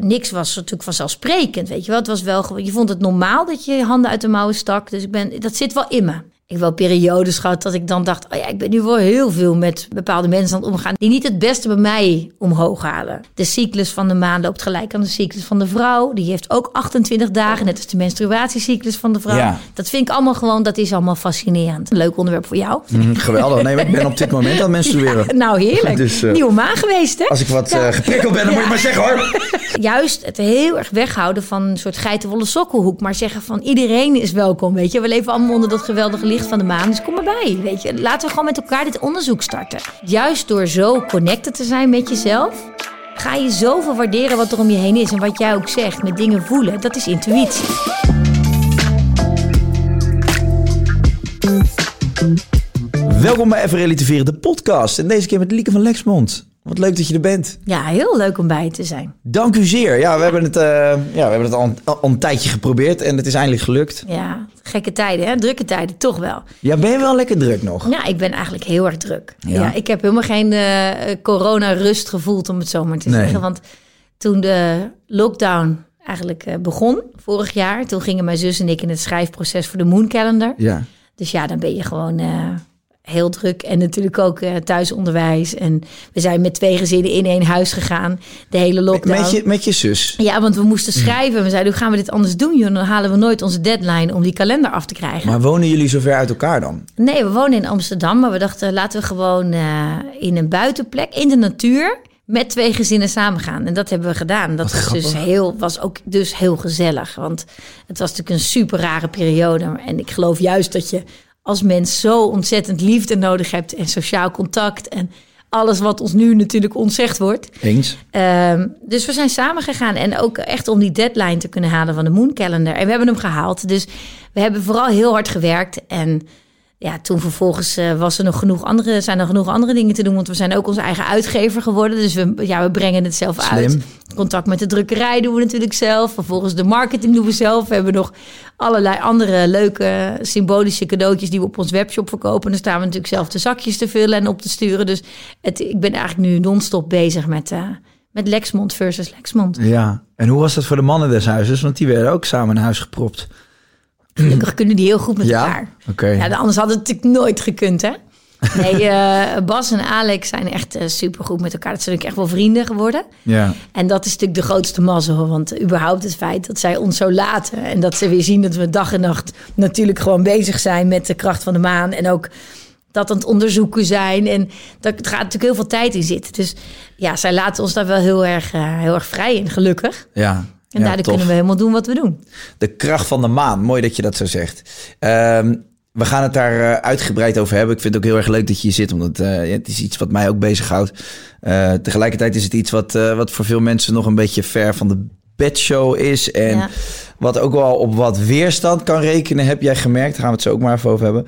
Niks was natuurlijk vanzelfsprekend, weet je wel. Het was wel je vond het normaal dat je je handen uit de mouwen stak. Dus ik ben, dat zit wel in me. Ik heb wel periodes gehad dat ik dan dacht, oh ja, ik ben nu wel heel veel met bepaalde mensen aan het omgaan die niet het beste bij mij omhoog halen. De cyclus van de maan loopt gelijk aan de cyclus van de vrouw. Die heeft ook 28 dagen, net als de menstruatiecyclus van de vrouw. Ja. Dat vind ik allemaal gewoon, dat is allemaal fascinerend. Een leuk onderwerp voor jou. Mhm, geweldig. Nee, ik ben op dit moment aan het menstrueren. Nou, heerlijk. Dus, eh, Nieuwe maan geweest, hè? Als ik wat Ja. eh, geprikkeld ben, dan moet je maar zeggen hoor. Juist het heel erg weghouden van een soort geitenwolle sokkelhoek. Maar zeggen van iedereen is welkom, weet je. We leven allemaal onder dat geweldige licht van de maan. Dus kom erbij, weet je. Laten we gewoon met elkaar dit onderzoek starten. Juist door zo connected te zijn met jezelf... ga je zoveel waarderen wat er om je heen is. En wat jij ook zegt, met dingen voelen. Dat is intuïtie. Welkom bij Even Relativeren, de podcast. En deze keer met Lieke van Lexmond. Wat leuk dat je er bent. Ja, heel leuk om bij je te zijn. Dank u zeer. Ja, we hebben het, eh, ja, we hebben het al, een- al een tijdje geprobeerd en het is eindelijk gelukt. Ja, gekke tijden, hè? drukke tijden, toch wel. Ja, ben je wel lekker druk nog? Ja, ik ben eigenlijk heel erg druk. Ja? Ja, ik heb helemaal geen eh, corona-rust gevoeld, om het zo maar te Nee. zeggen. Want toen de lockdown eigenlijk eh, begon, vorig jaar... toen gingen mijn zus en ik in het schrijfproces voor de Moon Calendar. Ja. Dus ja, dan ben je gewoon heel druk. En natuurlijk ook eh, thuisonderwijs. En we zijn met twee gezinnen in één huis gegaan. De hele lockdown. Met je, met je zus. Ja, want we moesten schrijven. We zeiden, hoe gaan we dit anders doen? Joh? Dan halen we nooit onze deadline om die kalender af te krijgen. Maar wonen jullie zo ver uit elkaar dan? Nee, we wonen in Amsterdam, maar we dachten laten we gewoon eh, in een buitenplek, in de natuur, met twee gezinnen samen gaan. En dat hebben we gedaan. Dat was, dus heel, was ook dus heel gezellig, want het was natuurlijk een super rare periode. En ik geloof juist dat je als mens zo ontzettend liefde nodig hebt en sociaal contact en alles wat ons nu natuurlijk ontzegd wordt. Eens. Ehm, dus we zijn samen gegaan en ook echt om die deadline te kunnen halen van de Moon Calendar. En we hebben hem gehaald. Dus we hebben vooral heel hard gewerkt. En ja, toen vervolgens eh, was er nog genoeg andere, zijn er genoeg andere dingen te doen. Want we zijn ook onze eigen uitgever geworden. Dus we, ja, we brengen het zelf uit. Slim. Contact met de drukkerij doen we natuurlijk zelf. Vervolgens de marketing doen we zelf. We hebben nog allerlei andere leuke symbolische cadeautjes die we op ons webshop verkopen. En dan staan we natuurlijk zelf de zakjes te vullen en op te sturen. Dus het, ik ben eigenlijk nu non-stop bezig met, eh, met Lexmond versus Lexmond. Ja. En hoe was dat voor de mannen des huizes? Want die werden ook samen in huis gepropt. Gelukkig kunnen die heel goed met Ja? elkaar. Oké. Ja, anders had het natuurlijk nooit gekund, hè? Nee, eh, Bas en Alex zijn echt super supergoed met elkaar. Dat zijn ook echt wel vrienden geworden. Ja. En dat is natuurlijk de grootste mazzel. Want überhaupt het feit dat zij ons zo laten. En dat ze weer zien dat we dag en nacht natuurlijk gewoon bezig zijn met de kracht van de maan. En ook dat aan het onderzoeken zijn. En dat het gaat natuurlijk heel veel tijd in zitten. Dus ja, zij laten ons daar wel heel erg, eh, heel erg vrij in, gelukkig. Ja. En ja, daardoor tof. kunnen we helemaal doen wat we doen. De kracht van de maan. Mooi dat je dat zo zegt. Ehm, we gaan het daar eh, uitgebreid over hebben. Ik vind het ook heel erg leuk dat je hier zit, omdat eh, het is iets wat mij ook bezighoudt. Eh tegelijkertijd is het iets wat, wat voor veel mensen nog een beetje ver van de bedshow is. En Ja. wat ook wel op wat weerstand kan rekenen, heb jij gemerkt. Daar gaan we het zo ook maar even over hebben.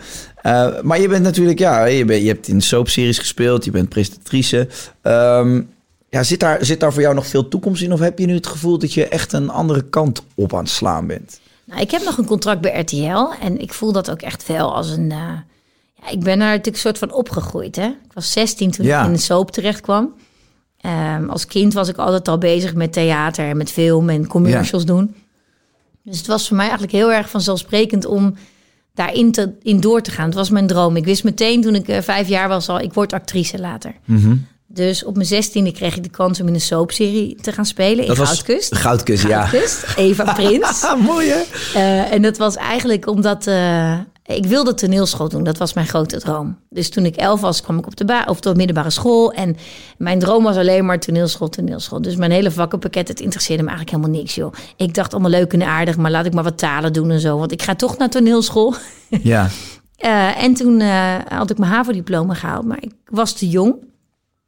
Maar je bent natuurlijk, ja, je, bent, je hebt in soapseries gespeeld, je bent presentatrice. Ehm, ja, zit, daar, zit daar voor jou nog veel toekomst in? Of heb je nu het gevoel dat je echt een andere kant op aan het slaan bent? Nou, ik heb nog een contract bij RTL en ik voel dat ook echt wel als een. eh, ja, ik ben daar natuurlijk een soort van opgegroeid. Hè? Ik was 16 toen Ja. ik in de soap terecht kwam. Ehm, als kind was ik altijd al bezig met theater en met film en commercials doen. Dus het was voor mij eigenlijk heel erg vanzelfsprekend om daarin te, in door te gaan. Het was mijn droom. Ik wist meteen toen ik eh, vijf jaar was al, ik word actrice later. Mhm. Dus op mijn zestiende kreeg ik de kans om in een soapserie te gaan spelen in Goudkust. Goudkust, ja. Goudkust, Eva Prins. Mooi hè? Eh, en dat was eigenlijk omdat eh, Ik wilde toneelschool doen, dat was mijn grote droom. Dus toen ik elf was, kwam ik op de, ba of de middelbare school. En mijn droom was alleen maar toneelschool, toneelschool. Dus mijn hele vakkenpakket, het interesseerde me eigenlijk helemaal niks, joh. Ik dacht allemaal leuk en aardig, maar laat ik maar wat talen doen en zo. Want ik ga toch naar toneelschool. Ja. Uh, en toen had ik mijn HAVO-diploma gehaald, maar ik was te jong.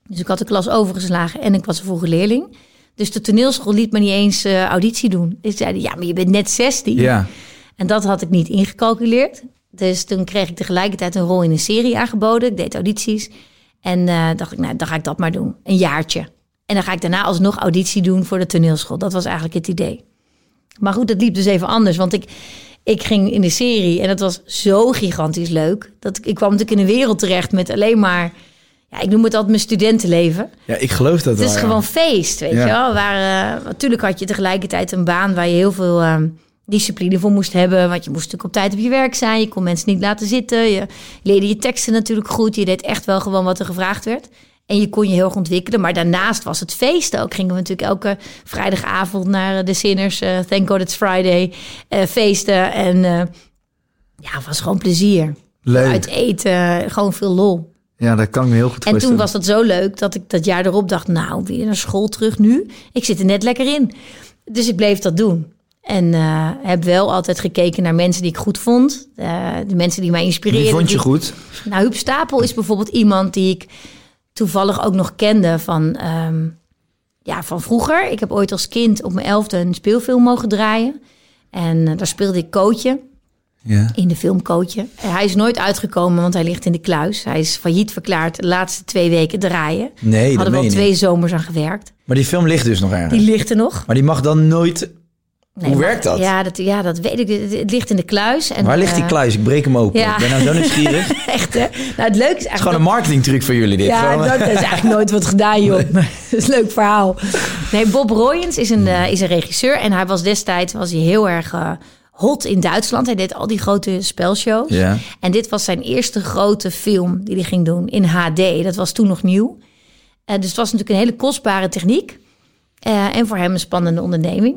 Dus ik had de klas overgeslagen en ik was een vroege leerling. Dus de toneelschool liet me niet eens uh, auditie doen. Ze zeiden, ja, maar je bent net 16. Ja. En dat had ik niet ingecalculeerd. Dus toen kreeg ik tegelijkertijd een rol in een serie aangeboden. Ik deed audities. En uh, dacht ik, nou, dan ga ik dat maar doen. Een jaartje. En dan ga ik daarna alsnog auditie doen voor de toneelschool. Dat was eigenlijk het idee. Maar goed, het liep dus even anders. Want ik, ik ging in de serie en dat was zo gigantisch leuk. Dat ik, ik kwam natuurlijk in een wereld terecht met alleen maar... Ja, ik noem het altijd mijn studentenleven. Ja, ik geloof dat Het is wel, gewoon ja. feest, weet Ja. je wel. Waar, uh, natuurlijk had je tegelijkertijd een baan waar je heel veel uh, discipline voor moest hebben. Want je moest natuurlijk op tijd op je werk zijn. Je kon mensen niet laten zitten. Je leerde je teksten natuurlijk goed. Je deed echt wel gewoon wat er gevraagd werd. En je kon je heel erg ontwikkelen. Maar daarnaast was het feest ook. Gingen we natuurlijk elke vrijdagavond naar de Sinners. Uh, Thank God It's Friday. Feesten. En ja, het was gewoon plezier. Leuk. Uit eten. Gewoon veel lol. Ja, dat kan ik me heel goed En voorstellen. toen was dat zo leuk dat ik dat jaar erop dacht... nou, weer naar school terug nu. Ik zit er net lekker in. Dus ik bleef dat doen. En uh, heb wel altijd gekeken naar mensen die ik goed vond. Uh, de mensen die mij inspireerden. Wie vond je die... goed? Nou, Huub Stapel is bijvoorbeeld iemand die ik toevallig ook nog kende van, um, ja, van vroeger. Ik heb ooit als kind op mijn elfde een speelfilm mogen draaien. En uh, daar speelde ik Kootje. Ja. In de film Kootje. Hij is nooit uitgekomen, want hij ligt in de kluis. Hij is failliet verklaard de laatste twee weken draaien. Nee, Hadden we al niet. twee zomers aan gewerkt. Maar die film ligt dus nog ergens? Die ligt er nog. Maar die mag dan nooit... Nee, Hoe maar, werkt dat? Ja, dat? ja, dat weet ik. Het ligt in de kluis. En, Waar ligt die uh, kluis? Ik breek hem open. ja. Ik ben nou zo nieuwsgierig. Echt, hè? Nou, het leuke is eigenlijk... Het is gewoon een marketingtruc voor jullie dit. Ja, dat, is eigenlijk nooit wat gedaan, joh. Dat is een leuk verhaal. Nee, Bob Royens is een, uh, is een regisseur. En hij was destijds was hij heel erg uh, hot in Duitsland. Hij deed al die grote spelshows. Ja. En dit was zijn eerste grote film die hij ging doen in HD. Dat was toen nog nieuw. Uh, dus het was natuurlijk een hele kostbare techniek. Uh, en voor hem een spannende onderneming.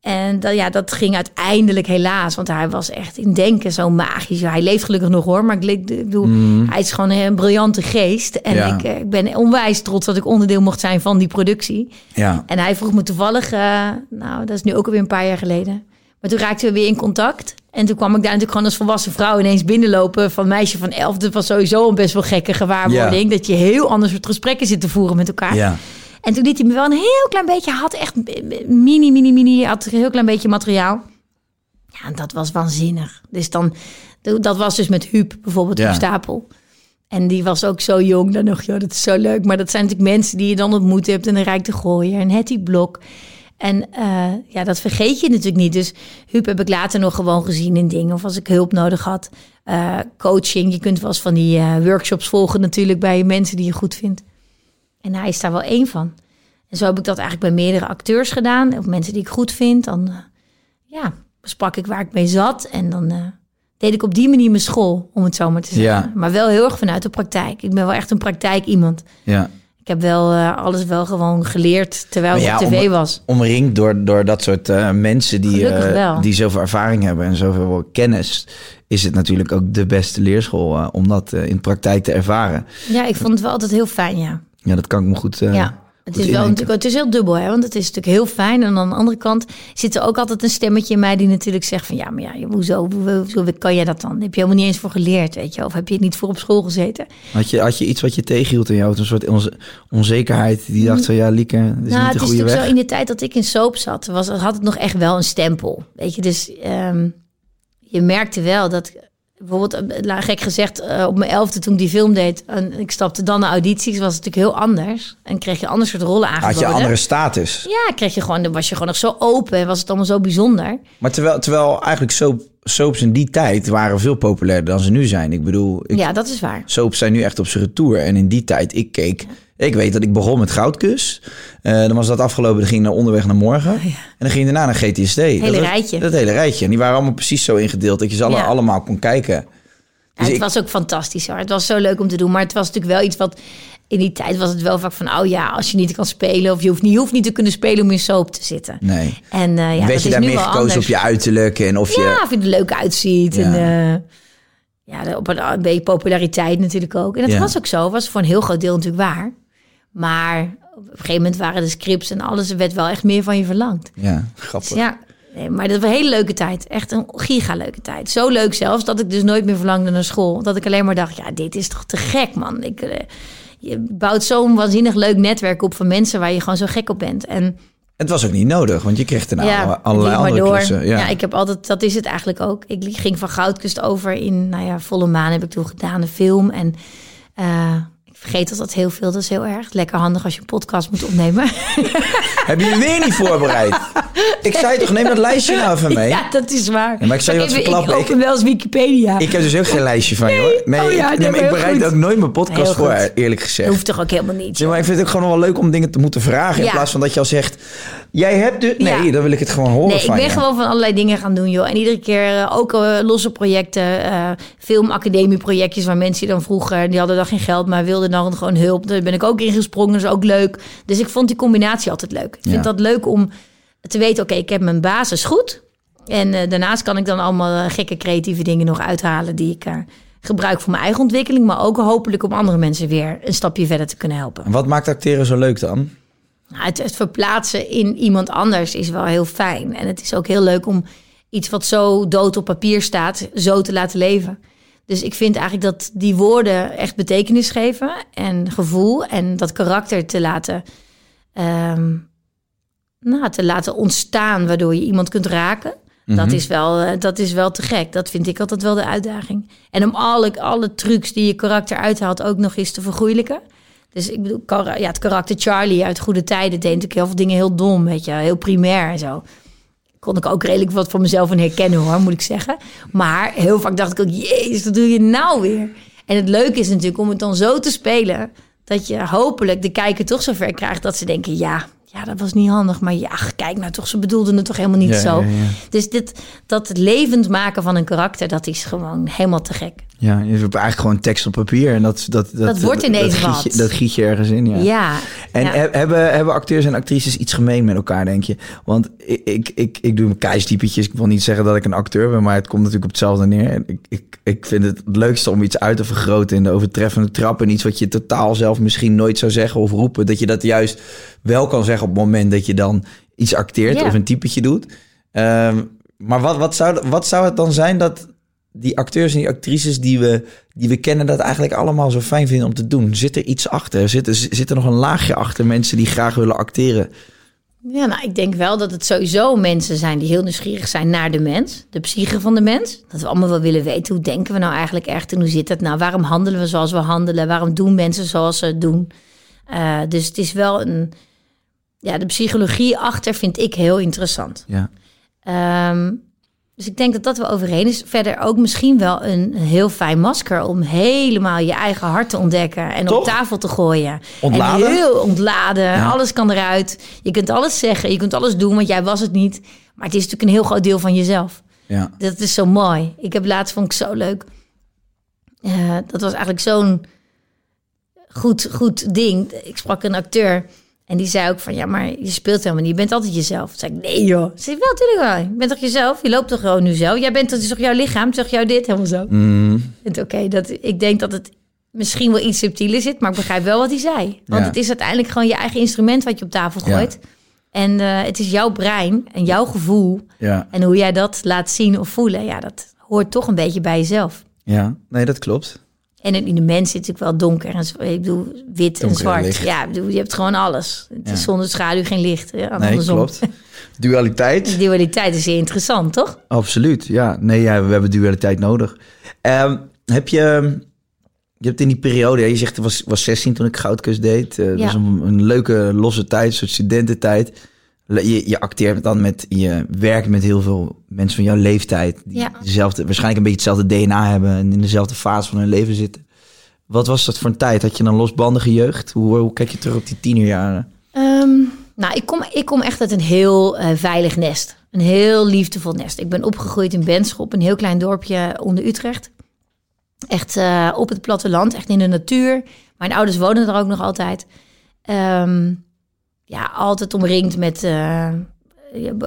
En dat, ja, dat ging uiteindelijk helaas, want hij was echt in denken zo magisch. Hij leeft gelukkig nog hoor, maar ik, bedoel, mm. hij is gewoon een briljante geest. En Ja. ik, ik ben onwijs trots dat ik onderdeel mocht zijn van die productie. Ja. En hij vroeg me toevallig, uh, nou dat is nu ook alweer een paar jaar geleden. Maar toen raakten we weer in contact. En toen kwam ik daar natuurlijk gewoon als volwassen vrouw ineens binnenlopen van meisje van elf. Dat was sowieso een best wel gekke gewaarwording. Ja. Dat je heel anders soort gesprekken zit te voeren met elkaar. Ja. En toen liet hij me wel een heel klein beetje, had echt mini, mini, mini, had een heel klein beetje materiaal. Ja, en dat was waanzinnig. Dus dan, dat was dus met Huub, bijvoorbeeld, Ja. Huub Stapel. En die was ook zo jong. Dan dacht je, oh, dat is zo leuk. Maar dat zijn natuurlijk mensen die je dan ontmoet hebt. En een Rijk de Gooier en Hetty Blok. En uh, ja, dat vergeet je natuurlijk niet. Dus Huub heb ik later nog gewoon gezien in dingen. Of als ik hulp nodig had. Uh, coaching, je kunt wel eens van die uh, workshops volgen natuurlijk... bij mensen die je goed vindt. En hij is daar wel één van. En zo heb ik dat eigenlijk bij meerdere acteurs gedaan. Of mensen die ik goed vind. Dan ja, besprak ik waar ik mee zat. En dan deed ik op die manier mijn school, om het zo maar te zeggen. Ja. Maar wel heel erg vanuit de praktijk. Ik ben wel echt een praktijk iemand. Ja. Ik heb wel uh, alles wel gewoon geleerd terwijl ik op tv om- was. Omringd door, door dat soort eh, mensen die, eh, wel. die zoveel ervaring hebben en zoveel kennis, is het natuurlijk ook de beste leerschool eh, om dat eh, in praktijk te ervaren. Ja, ik vond het wel altijd heel fijn, ja. Ja, dat kan ik me goed. eh, ja. Het is, wel natuurlijk, het is heel dubbel, hè? want het is natuurlijk heel fijn. En aan de andere kant zit er ook altijd een stemmetje in mij die natuurlijk zegt van... ja, maar ja, hoezo, hoezo kan jij dat dan? Heb je helemaal niet eens voor geleerd, weet je? Of heb je het niet voor op school gezeten? Had, je, had je iets wat je tegenhield in jou? Een soort onze- onzekerheid die dacht van ja, Lieke, dit is nou, niet het de is goede natuurlijk weg. zo in de tijd dat ik in soap zat, was, had het nog echt wel een stempel. Weet je, dus ehm, je merkte wel dat bijvoorbeeld, eh, gek gezegd, eh, op mijn elfde toen ik die film deed en ik stapte dan naar audities, was het natuurlijk heel anders. En kreeg je ander soort rollen aangeboden. Had je andere status. Ja, kreeg je gewoon, dan was je gewoon nog zo open en was het allemaal zo bijzonder. Maar terwijl, terwijl eigenlijk soap, soaps in die tijd waren veel populairder dan ze nu zijn. Ik bedoel, ik, Ja, dat is waar. soaps zijn nu echt op zijn retour. En in die tijd, ik keek... Ik weet dat ik begon met Goudkus. Eh, dan was dat afgelopen, dan ging naar Onderweg naar Morgen. En dan ging je daarna naar GTSD. Hele dat was- rijtje. Dat hele rijtje. En die waren allemaal precies zo ingedeeld dat je ze alle, Ja. allemaal kon kijken. Ja, Dus het ik- was ook fantastisch hoor. Het was zo leuk om te doen. Maar het was natuurlijk wel iets wat. In die tijd was het wel vaak van. Oh ja, als je niet kan spelen. Of je hoeft niet, je hoeft niet te kunnen spelen om in soap te zitten. Nee. En eh, ja, Werd dat je is daar meer gekozen anders. op je uiterlijk en of je... Ja, of je er leuk uitziet. Ja. En, eh, ja, de- op een, een beetje populariteit natuurlijk ook. En dat was ook zo, was voor een heel groot deel natuurlijk waar. Maar op een gegeven moment waren de scripts en alles, er werd wel echt meer van je verlangd. Ja, grappig. Dus ja, nee, maar dat was een hele leuke tijd. Echt een giga leuke tijd. Zo leuk zelfs dat ik dus nooit meer verlangde naar school. Dat ik alleen maar dacht, ja, dit is toch te gek, man. Ik, eh, je bouwt zo'n waanzinnig leuk netwerk op van mensen waar je gewoon zo gek op bent. En Het was ook niet nodig, want je kreeg daarna ja, allerlei andere door. klussen. Ja. Ja. ik heb altijd, dat is het eigenlijk ook. Ik ging van Goudkust over in, nou ja, Volle Maan heb ik toen gedaan, een film. En eh, ik vergeet altijd heel veel, dat is heel erg. Lekker handig als je een podcast moet opnemen. Heb je je weer niet voorbereid? ik zei toch, neem dat lijstje nou even mee. ja, dat is waar. Ja, maar ik je wat verklappen. Ik open wel eens Wikipedia. Ik heb dus ook geen lijstje van je hoor. Nee, Oh ja, ik, nee, nee, maar ik bereid goed. ook nooit mijn podcast Heel voor, goed. eerlijk Dat gezegd. hoeft toch ook helemaal niet. Ja, maar ik vind het ook gewoon wel leuk om dingen te moeten vragen. In plaats van dat je al zegt, jij hebt dus... Nee, dan wil ik het gewoon horen Nee, ik van ben je. gewoon van allerlei dingen gaan doen, joh. En iedere keer eh, ook eh, losse projecten, eh filmacademieprojectjes waar mensen dan vroeger, die hadden dan geen geld, maar wilden dan gewoon hulp. Daar ben ik ook ingesprongen, dat is ook leuk. Dus ik vond die combinatie altijd leuk. Ik Ja. vind dat leuk om te weten, oké, ik heb mijn basis goed. En eh, daarnaast kan ik dan allemaal eh, gekke creatieve dingen nog uithalen die ik eh, gebruik voor mijn eigen ontwikkeling, maar ook hopelijk om andere mensen weer een stapje verder te kunnen helpen. En Wat maakt acteren zo leuk dan? Nou, Het, het verplaatsen in iemand anders is wel heel fijn. En het is ook heel leuk om iets wat zo dood op papier staat, zo te laten leven. Dus ik vind eigenlijk dat die woorden echt betekenis geven en gevoel en dat karakter te laten, nou, te laten ontstaan, waardoor je iemand kunt raken. Dat, is wel, eh, dat is wel te gek. Dat vind ik altijd wel de uitdaging. En om alle, alle trucs die je karakter uithaalt ook nog eens te vergoeilijken. Dus ik bedoel, ja, het karakter Charlie uit Goede Tijden deed natuurlijk heel veel dingen heel dom, weet je, heel primair en zo. Kon ik ook redelijk wat voor mezelf in herkennen hoor, moet ik zeggen. Maar heel vaak dacht ik ook, jezus, wat doe je nou weer? En het leuke is natuurlijk om het dan zo te spelen, dat je hopelijk de kijker toch zover krijgt dat ze denken, ja, ja, dat was niet handig. Maar ja, kijk nou toch, ze bedoelden het toch helemaal niet Ja, zo. ja, ja. Dus dit, dat het levend maken van een karakter, dat is gewoon helemaal te gek. Ja, je hebt eigenlijk gewoon tekst op papier. En dat, dat, dat, Dat wordt ineens dat giet je, wat. Dat giet je ergens in, ja. Ja. En ja. hebben, hebben acteurs en actrices iets gemeen met elkaar, denk je? Want ik, ik, ik, ik doe mijn keistypetjes. Ik wil niet zeggen dat ik een acteur ben, maar het komt natuurlijk op hetzelfde neer. En ik, ik, ik vind het het leukste om iets uit te vergroten in de overtreffende trap. En iets wat je totaal zelf misschien nooit zou zeggen of roepen. Dat je dat juist wel kan zeggen op het moment dat je dan iets acteert of een typetje doet. Ehm, maar wat, wat, zou, wat zou het dan zijn dat die acteurs en die actrices die we, die we kennen, dat eigenlijk allemaal zo fijn vinden om te doen? Zit er iets achter? Zit er, zit er nog een laagje achter mensen die graag willen acteren? Ja, nou, ik denk wel dat het sowieso mensen zijn die heel nieuwsgierig zijn naar de mens, de psyche van de mens. Dat we allemaal wel willen weten, hoe denken we nou eigenlijk echt en hoe zit dat nou? Waarom handelen we zoals we handelen? Waarom doen mensen zoals ze doen? Eh, dus het is wel een, ja, de psychologie achter vind ik heel interessant. Ja. Ehm, dus ik denk dat dat wel overheen is. Verder ook misschien wel een, heel fijn masker om helemaal je eigen hart te ontdekken en Toch? op tafel te gooien. Ontladen? En heel ontladen. Alles kan eruit. Je kunt alles zeggen, je kunt alles doen, want jij was het niet. Maar het is natuurlijk een heel groot deel van jezelf. Ja. Dat is zo mooi. Ik heb laatst vond ik zo leuk. Eh, dat was eigenlijk zo'n goed, goed ding. Ik sprak een acteur en die zei ook van ja, maar je speelt helemaal niet. Je bent altijd jezelf. Toen zei ik nee joh. Ze zei wel, natuurlijk wel. Je bent toch jezelf? Je loopt toch gewoon nu zelf? Jij bent is toch jouw lichaam? Toch jou dit helemaal zo? Mm, Het- Oké, dat ik denk dat het misschien wel iets subtieler zit, maar ik begrijp wel wat hij zei. Want Ja. het is uiteindelijk gewoon je eigen instrument wat je op tafel Ja. gooit. En eh, het is jouw brein en jouw gevoel. ja. En hoe jij dat laat zien of voelen, ja, dat hoort toch een beetje bij jezelf. ja, nee, dat klopt. En in de mens zit natuurlijk wel donker en ik bedoel wit en Donker en zwart. Ja, bedoel, je hebt gewoon alles. Het Ja. is zonder schaduw geen licht. Nee, andersom. klopt. Dualiteit, De dualiteit is zeer interessant, toch? absoluut. Ja, nee, ja, we hebben dualiteit nodig. Ehm, heb je, je hebt in die periode, je zegt, het was, was 16 toen ik Goudkus deed. Dat Ja. was een, een leuke losse tijd, een soort studententijd. Je, je acteert dan met, je werkt met heel veel mensen van jouw leeftijd. Die Ja. dezelfde, waarschijnlijk een beetje hetzelfde DNA hebben en in dezelfde fase van hun leven zitten. Wat was dat voor een tijd? Had je een losbandige jeugd? Hoe, hoe kijk je terug op die tienerjaren? Ehm, nou, ik kom, ik kom echt uit een heel eh, veilig nest. Een heel liefdevol nest. Ik ben opgegroeid in Benschop, een heel klein dorpje onder Utrecht. Echt eh, op het platteland, echt in de natuur. Mijn ouders wonen er ook nog altijd. Ehm, ja, altijd omringd met eh,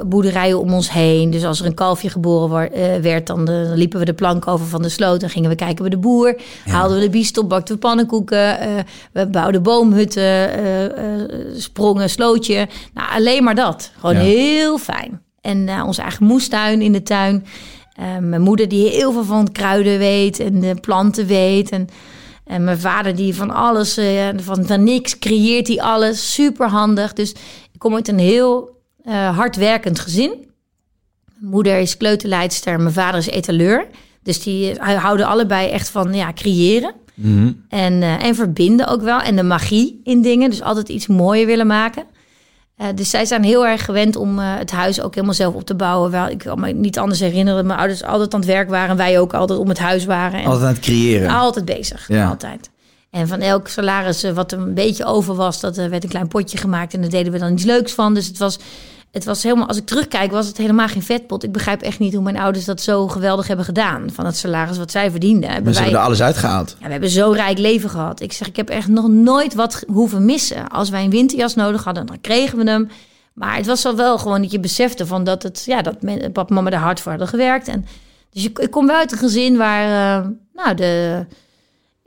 boerderijen om ons heen. Dus als er een kalfje geboren eh, werd, dan, eh, dan liepen we de plank over van de sloot. Dan gingen we kijken bij de boer. Haalden we de biestop, bakten we pannenkoeken. we bouwden boomhutten, sprongen, slootje. Nou, alleen maar dat. Gewoon Ja. heel fijn. En onze eigen moestuin in de tuin. Mijn moeder die heel veel van kruiden weet en de planten weet. En, en mijn vader die van alles, eh, van, van niks creëert hij alles. Super handig. Dus ik kom uit een heel eh, hardwerkend gezin. Mijn moeder is kleuterleidster, mijn vader is etaleur. Dus die eh, houden allebei echt van ja, creëren. En, eh, en verbinden ook wel. En de magie in dingen. Dus altijd iets mooier willen maken. Eh, dus zij zijn heel erg gewend om eh, het huis ook helemaal zelf op te bouwen. Wel, ik kan me niet anders herinneren dat mijn ouders altijd aan het werk waren. En wij ook altijd om het huis waren. En Altijd aan het creëren. altijd bezig. Ja. Altijd. En van elk salaris eh, wat er een beetje over was, dat er werd een klein potje gemaakt. En daar deden we dan iets leuks van. Dus het was, het was helemaal, als ik terugkijk, was het helemaal geen vetpot. Ik begrijp echt niet hoe mijn ouders dat zo geweldig hebben gedaan. Van het salaris wat zij verdienden. Hebben Maar ze wij- hebben er alles uitgehaald. ja, we hebben zo'n rijk leven gehad. Ik zeg, ik heb echt nog nooit wat hoeven missen. Als wij een winterjas nodig hadden, dan kregen we hem. Maar het was wel wel gewoon dat je besefte van dat het, ja, dat men- papa en mama er hard voor hadden gewerkt. En dus je, ik kom wel uit een gezin waar, eh, nou, de,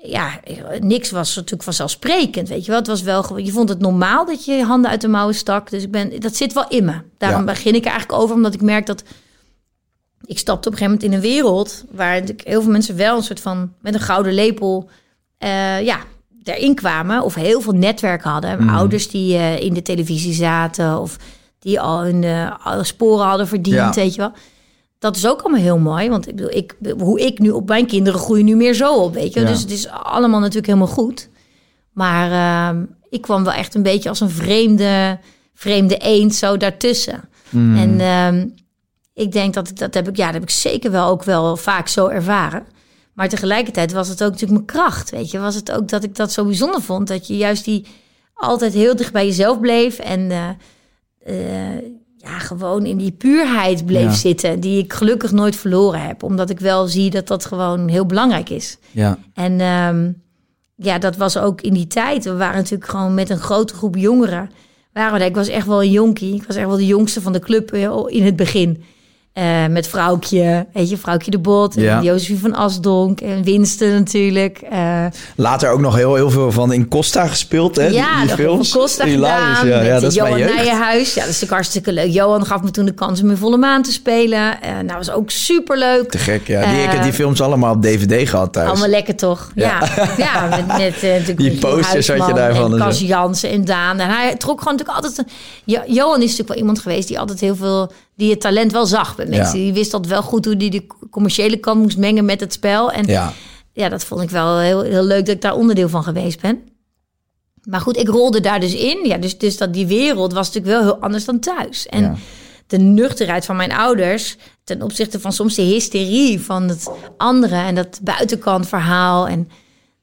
ja, niks was natuurlijk vanzelfsprekend, weet je wel. Het was wel je vond het normaal dat je je handen uit de mouwen stak. Dus ik ben, dat zit wel in me. Daarom Ja. begin ik er eigenlijk over, omdat ik merk dat ik stapte op een gegeven moment in een wereld waar natuurlijk heel veel mensen wel een soort van met een gouden lepel, eh, ja, erin kwamen of heel veel netwerk hadden. Mhm. Ouders die eh, in de televisie zaten of die al hun alle sporen hadden verdiend, Ja. weet je wel. Dat is ook allemaal heel mooi, want ik bedoel, ik, hoe ik nu op mijn kinderen groei nu meer zo op, weet je. Ja. Dus het is allemaal natuurlijk helemaal goed. Maar ehm, ik kwam wel echt een beetje als een vreemde, vreemde eend zo daartussen. En ehm, ik denk dat dat heb ik, ja, dat heb ik zeker wel ook wel vaak zo ervaren. Maar tegelijkertijd was het ook natuurlijk mijn kracht, weet je. Was het ook dat ik dat zo bijzonder vond, dat je juist die altijd heel dicht bij jezelf bleef en eh, eh, ja, gewoon in die puurheid bleef Ja. zitten, die ik gelukkig nooit verloren heb, omdat ik wel zie dat dat gewoon heel belangrijk is. Ja. En ehm, ja, dat was ook in die tijd. We waren natuurlijk gewoon met een grote groep jongeren. Waren we. Ik was echt wel een jonkie. Ik was echt wel de jongste van de club eh, in het begin. Eh, met vrouwtje, weet je, vrouwtje de Bot. En Ja. Van Asdonk. En Winston natuurlijk. Eh, Later ook nog heel, heel veel van in Costa gespeeld, hè? ja, die films. Costa Hilarisch, gedaan. Ja, ja, met dat is Johan jeugd. Nijenhuis. Ja, dat is natuurlijk hartstikke leuk. Johan gaf me toen de kans om in volle maan te spelen. Eh nou, was ook superleuk. Te gek, ja. Die, ik heb die films allemaal op DVD gehad thuis. Allemaal lekker toch? Ja, ja. met, met natuurlijk Die posters had je daarvan en. Cas Jansen en Daan. En hij trok gewoon natuurlijk altijd... een- Jo- Johan is natuurlijk wel iemand geweest die altijd heel veel... Die het talent wel zag bij mensen. Ja. Die wist dat wel goed hoe die de commerciële kant moest mengen met het spel. En ja, Ja, dat vond ik wel heel, heel leuk dat ik daar onderdeel van geweest ben. Maar goed, ik rolde daar dus in. Ja, dus, dus dat die wereld was natuurlijk wel heel anders dan thuis. En Ja. de nuchterheid van mijn ouders ten opzichte van soms de hysterie van het andere en dat buitenkant verhaal. En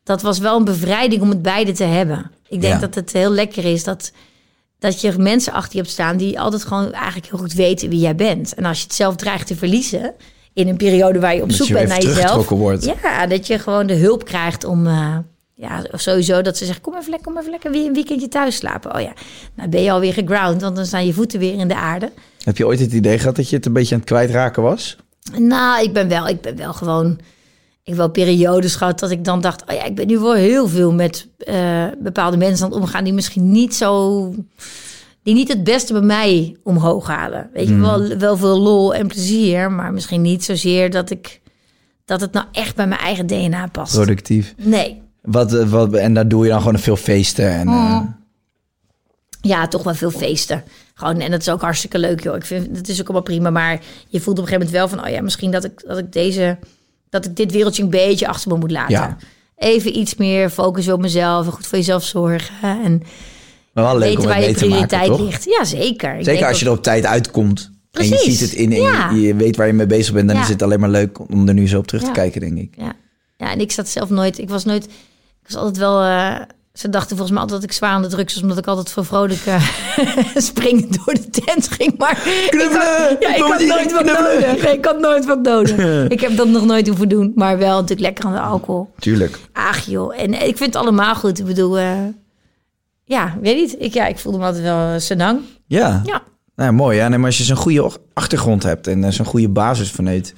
dat was wel een bevrijding om het beide te hebben. Ik denk Ja. dat het heel lekker is dat, dat je mensen achter je hebt staan die altijd gewoon eigenlijk heel goed weten wie jij bent. En als je het zelf dreigt te verliezen in een periode waar je op Dat zoek je bent naar jezelf. wordt. Ja, dat je gewoon de hulp krijgt om. eh, ja, sowieso dat ze zeggen: kom even lekker, kom even lekker weer een weekendje thuis slapen. Oh ja, nou ben je alweer geground, want dan staan je voeten weer in de aarde. Heb je ooit het idee gehad dat je het een beetje aan het kwijtraken was? Nou, ik ben wel, ik ben wel gewoon. Ik wel periodes gehad dat ik dan dacht: oh ja, ik ben nu wel heel veel met eh, bepaalde mensen aan het omgaan die misschien niet zo. Die niet het beste bij mij omhoog halen. Weet je, wel, wel veel lol en plezier, maar misschien niet zozeer dat ik. Dat het nou echt bij mijn eigen DNA past. Productief. Nee, Wat, eh, wat, en daar doe je dan gewoon veel feesten. En, Oh. eh, Ja, toch wel veel feesten. Gewoon, en dat is ook hartstikke leuk, joh. Ik vind het is ook allemaal prima. Maar je voelt op een gegeven moment wel van, oh ja, misschien dat ik, dat ik deze, dat ik dit wereldje een beetje achter me moet laten. Ja. Even iets meer focus op mezelf, en goed voor jezelf zorgen en maar wel leuk weten waar je maken, prioriteit toch? ligt. Ja, zeker. Ik Zeker als je er op tijd uitkomt. En je ziet het in en Ja. je, je weet waar je mee bezig bent. Dan Ja. is het alleen maar leuk om er nu zo op terug te kijken, denk ik. Ja. ja, en ik zat zelf nooit, ik was nooit, ik was altijd wel. eh, ze dachten volgens mij altijd dat ik zwaar aan de drugs was, omdat ik altijd voor vrolijk eh, springend door de tent ging. Maar ik had, ja, ik had nooit wat nodig. Ik had nooit wat nodig. ik heb dat nog nooit hoeven doen, maar wel natuurlijk lekker aan de alcohol. Tuurlijk. Ach joh, en ik vind het allemaal goed. Ik bedoel, eh, ja, weet niet. Ik, ja, ik voelde me altijd wel uh, senang. Ja. Ja. Nou, mooi. Ja, nee, maar als je zo'n goede achtergrond hebt en uh, zo'n goede basis vanuit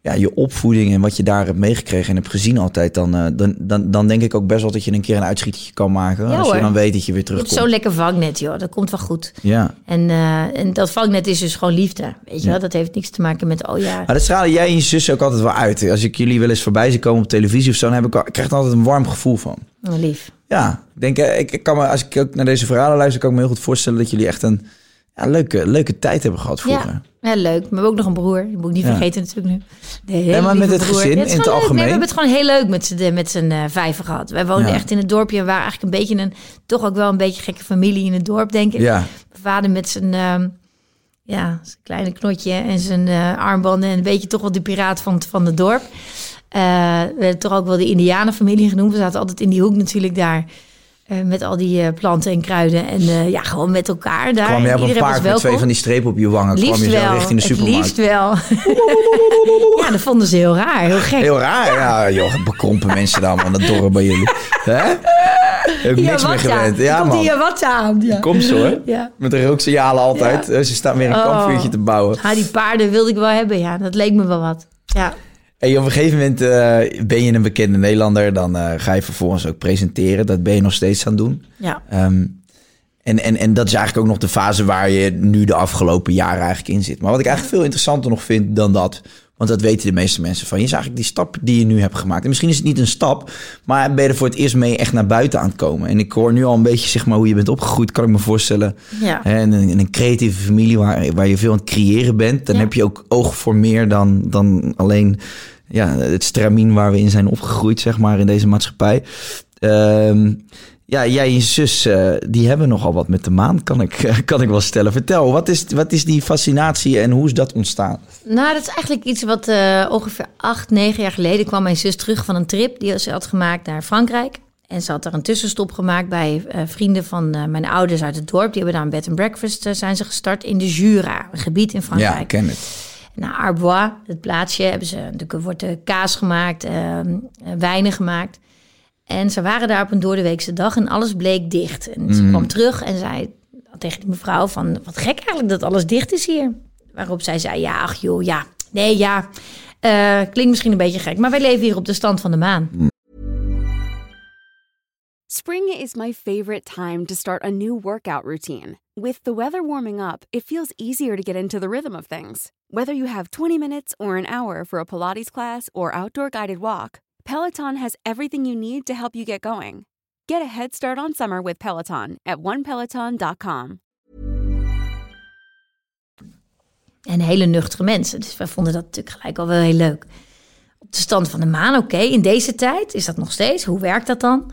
ja, je opvoeding en wat je daar hebt meegekregen en hebt gezien altijd, dan, uh, dan, dan, dan denk ik ook best wel dat je een keer een uitschietertje kan maken. Ja, als je dan weet dat je weer terugkomt. Je hebt zo'n lekker vangnet, joh. Dat komt wel goed. Ja. En, uh, en dat vangnet is dus gewoon liefde. Weet je Ja. wel? Dat heeft niks te maken met, oh ja. Maar dat stralen jij en je zus ook altijd wel uit. Als ik jullie wel eens voorbij zie komen op televisie of zo, dan heb ik, al- ik krijg er altijd een warm gevoel van. Oh, lief. Ja, ik denk, eh, ik, ik kan me, als ik ook naar deze verhalen luister, kan ik me heel goed voorstellen dat jullie echt een ja, leuke, leuke tijd hebben gehad vroeger. Ja. ja, leuk. Maar we hebben ook nog een broer. Die moet ik niet vergeten natuurlijk nu. Hele Ja, maar met het broer. gezin Ja, in het leuk. Nee, algemeen? we hebben het gewoon heel leuk met z'n met z'n uh, vijven gehad. Wij woonden echt in het dorpje. en waren eigenlijk een beetje een, toch ook wel een beetje gekke familie in het dorp, denk ik. Ja. Mijn vader met zijn, ehm, ja, zijn kleine knotje en zijn eh, armbanden. En een beetje toch wel de piraat van, het- van het dorp. Eh, we werden toch ook wel de Indianenfamilie genoemd. We zaten altijd in die hoek natuurlijk daar. Eh, met al die eh, planten en kruiden. En eh, ja, gewoon met elkaar daar. kwam je op een paard met twee van die strepen op je wangen. kwam Liefst je zo wel. richting de Het supermarkt. liefst wel. ja, dat vonden ze heel raar. Heel gek. Heel raar. Ja, joh, bekrompen mensen dan aan het dorp bij jullie. Hè? Heb ik niks meer gewend. Ja, Komt man. hier wat aan. Ja. Kom zo, hoor. Ja. Met de rooksignalen altijd. Ze staan weer een Oh. kampvuurtje te bouwen. Ah, die paarden wilde ik wel hebben. Ja, dat leek me wel wat. Ja. Hey, op een gegeven moment eh, ben je een bekende Nederlander. Dan eh, ga je vervolgens ook presenteren. Dat ben je nog steeds aan het doen. Ja. Ehm, en, en, en dat is eigenlijk ook nog de fase waar je nu de afgelopen jaren eigenlijk in zit. Maar wat ik eigenlijk veel interessanter nog vind dan dat... Want dat weten de meeste mensen van je. Is eigenlijk die stap die je nu hebt gemaakt. En misschien is het niet een stap, maar ben je er voor het eerst mee echt naar buiten aan het komen. En ik hoor nu al een beetje zeg maar, hoe je bent opgegroeid, kan ik me voorstellen. Ja. Hè, in, een, in een creatieve familie waar, waar je veel aan het creëren bent. Dan Ja. heb je ook oog voor meer dan, dan alleen ja, het stramien waar we in zijn opgegroeid, zeg maar, in deze maatschappij. Ehm, ja, jij en je zus, eh, die hebben nogal wat met de maan, kan ik, kan ik wel stellen. Vertel, wat is, wat is die fascinatie en hoe is dat ontstaan? Nou, dat is eigenlijk iets wat eh, ongeveer acht, negen jaar geleden kwam mijn zus terug van een trip die ze had gemaakt naar Frankrijk. En ze had er een tussenstop gemaakt bij eh, vrienden van mijn ouders uit het dorp. Die hebben daar een bed and breakfast zijn ze gestart in de Jura, een gebied in Ja, Frankrijk. ik ken het. Naar Arbois, het plaatsje, hebben ze, er wordt kaas gemaakt, eh, eh, wijnen gemaakt. En ze waren daar op een doordeweekse dag en alles bleek dicht. En ze kwam terug en zei tegen die mevrouw van... wat gek eigenlijk dat alles dicht is hier. Waarop zij zei, ja, ach joh, ja. Nee, ja, eh, klinkt misschien een beetje gek... maar wij leven hier op de stand van de maan. Spring is my favorite time to start a new workout routine. With the weather warming up, it feels easier to get into the rhythm of things. Whether you have 20 minutes or an hour for a Pilates class or outdoor guided walk, Peloton has everything you need to help you get going. Get a head start on summer with Peloton at onepeloton.com. En hele nuchtere mensen. Dus wij vonden dat natuurlijk gelijk al wel heel leuk. Op de stand van de maan, oké. In deze tijd is dat nog steeds. Hoe werkt dat dan?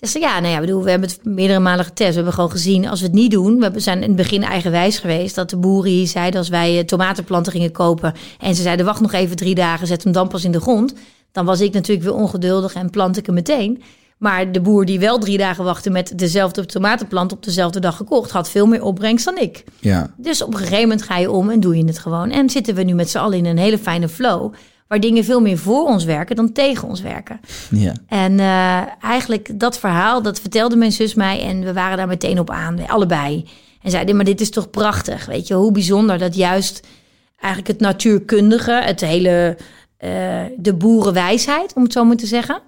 Ze, ja, nou ja, bedoel, we hebben het meerdere malen getest. We hebben gewoon gezien, als we het niet doen... We zijn in het begin eigenwijs geweest... dat de boeren hier zeiden als wij eh, tomatenplanten gingen kopen... en ze zeiden, wacht nog even drie dagen, zet hem dan pas in de grond... dan was ik natuurlijk weer ongeduldig en plant ik hem meteen... Maar de boer die wel drie dagen wachtte met dezelfde tomatenplant op dezelfde dag gekocht, had veel meer opbrengst dan ik. Ja. Dus op een gegeven moment ga je om en doe je het gewoon. En zitten we nu met z'n allen in een hele fijne flow. Waar dingen veel meer voor ons werken dan tegen ons werken. ja. En eh, eigenlijk dat verhaal, dat vertelde mijn zus mij. En we waren daar meteen op aan, allebei. En zeiden, maar dit is toch prachtig. Weet je, hoe bijzonder dat juist eigenlijk het natuurkundige... het hele, eh, de boerenwijsheid, om het zo maar te zeggen...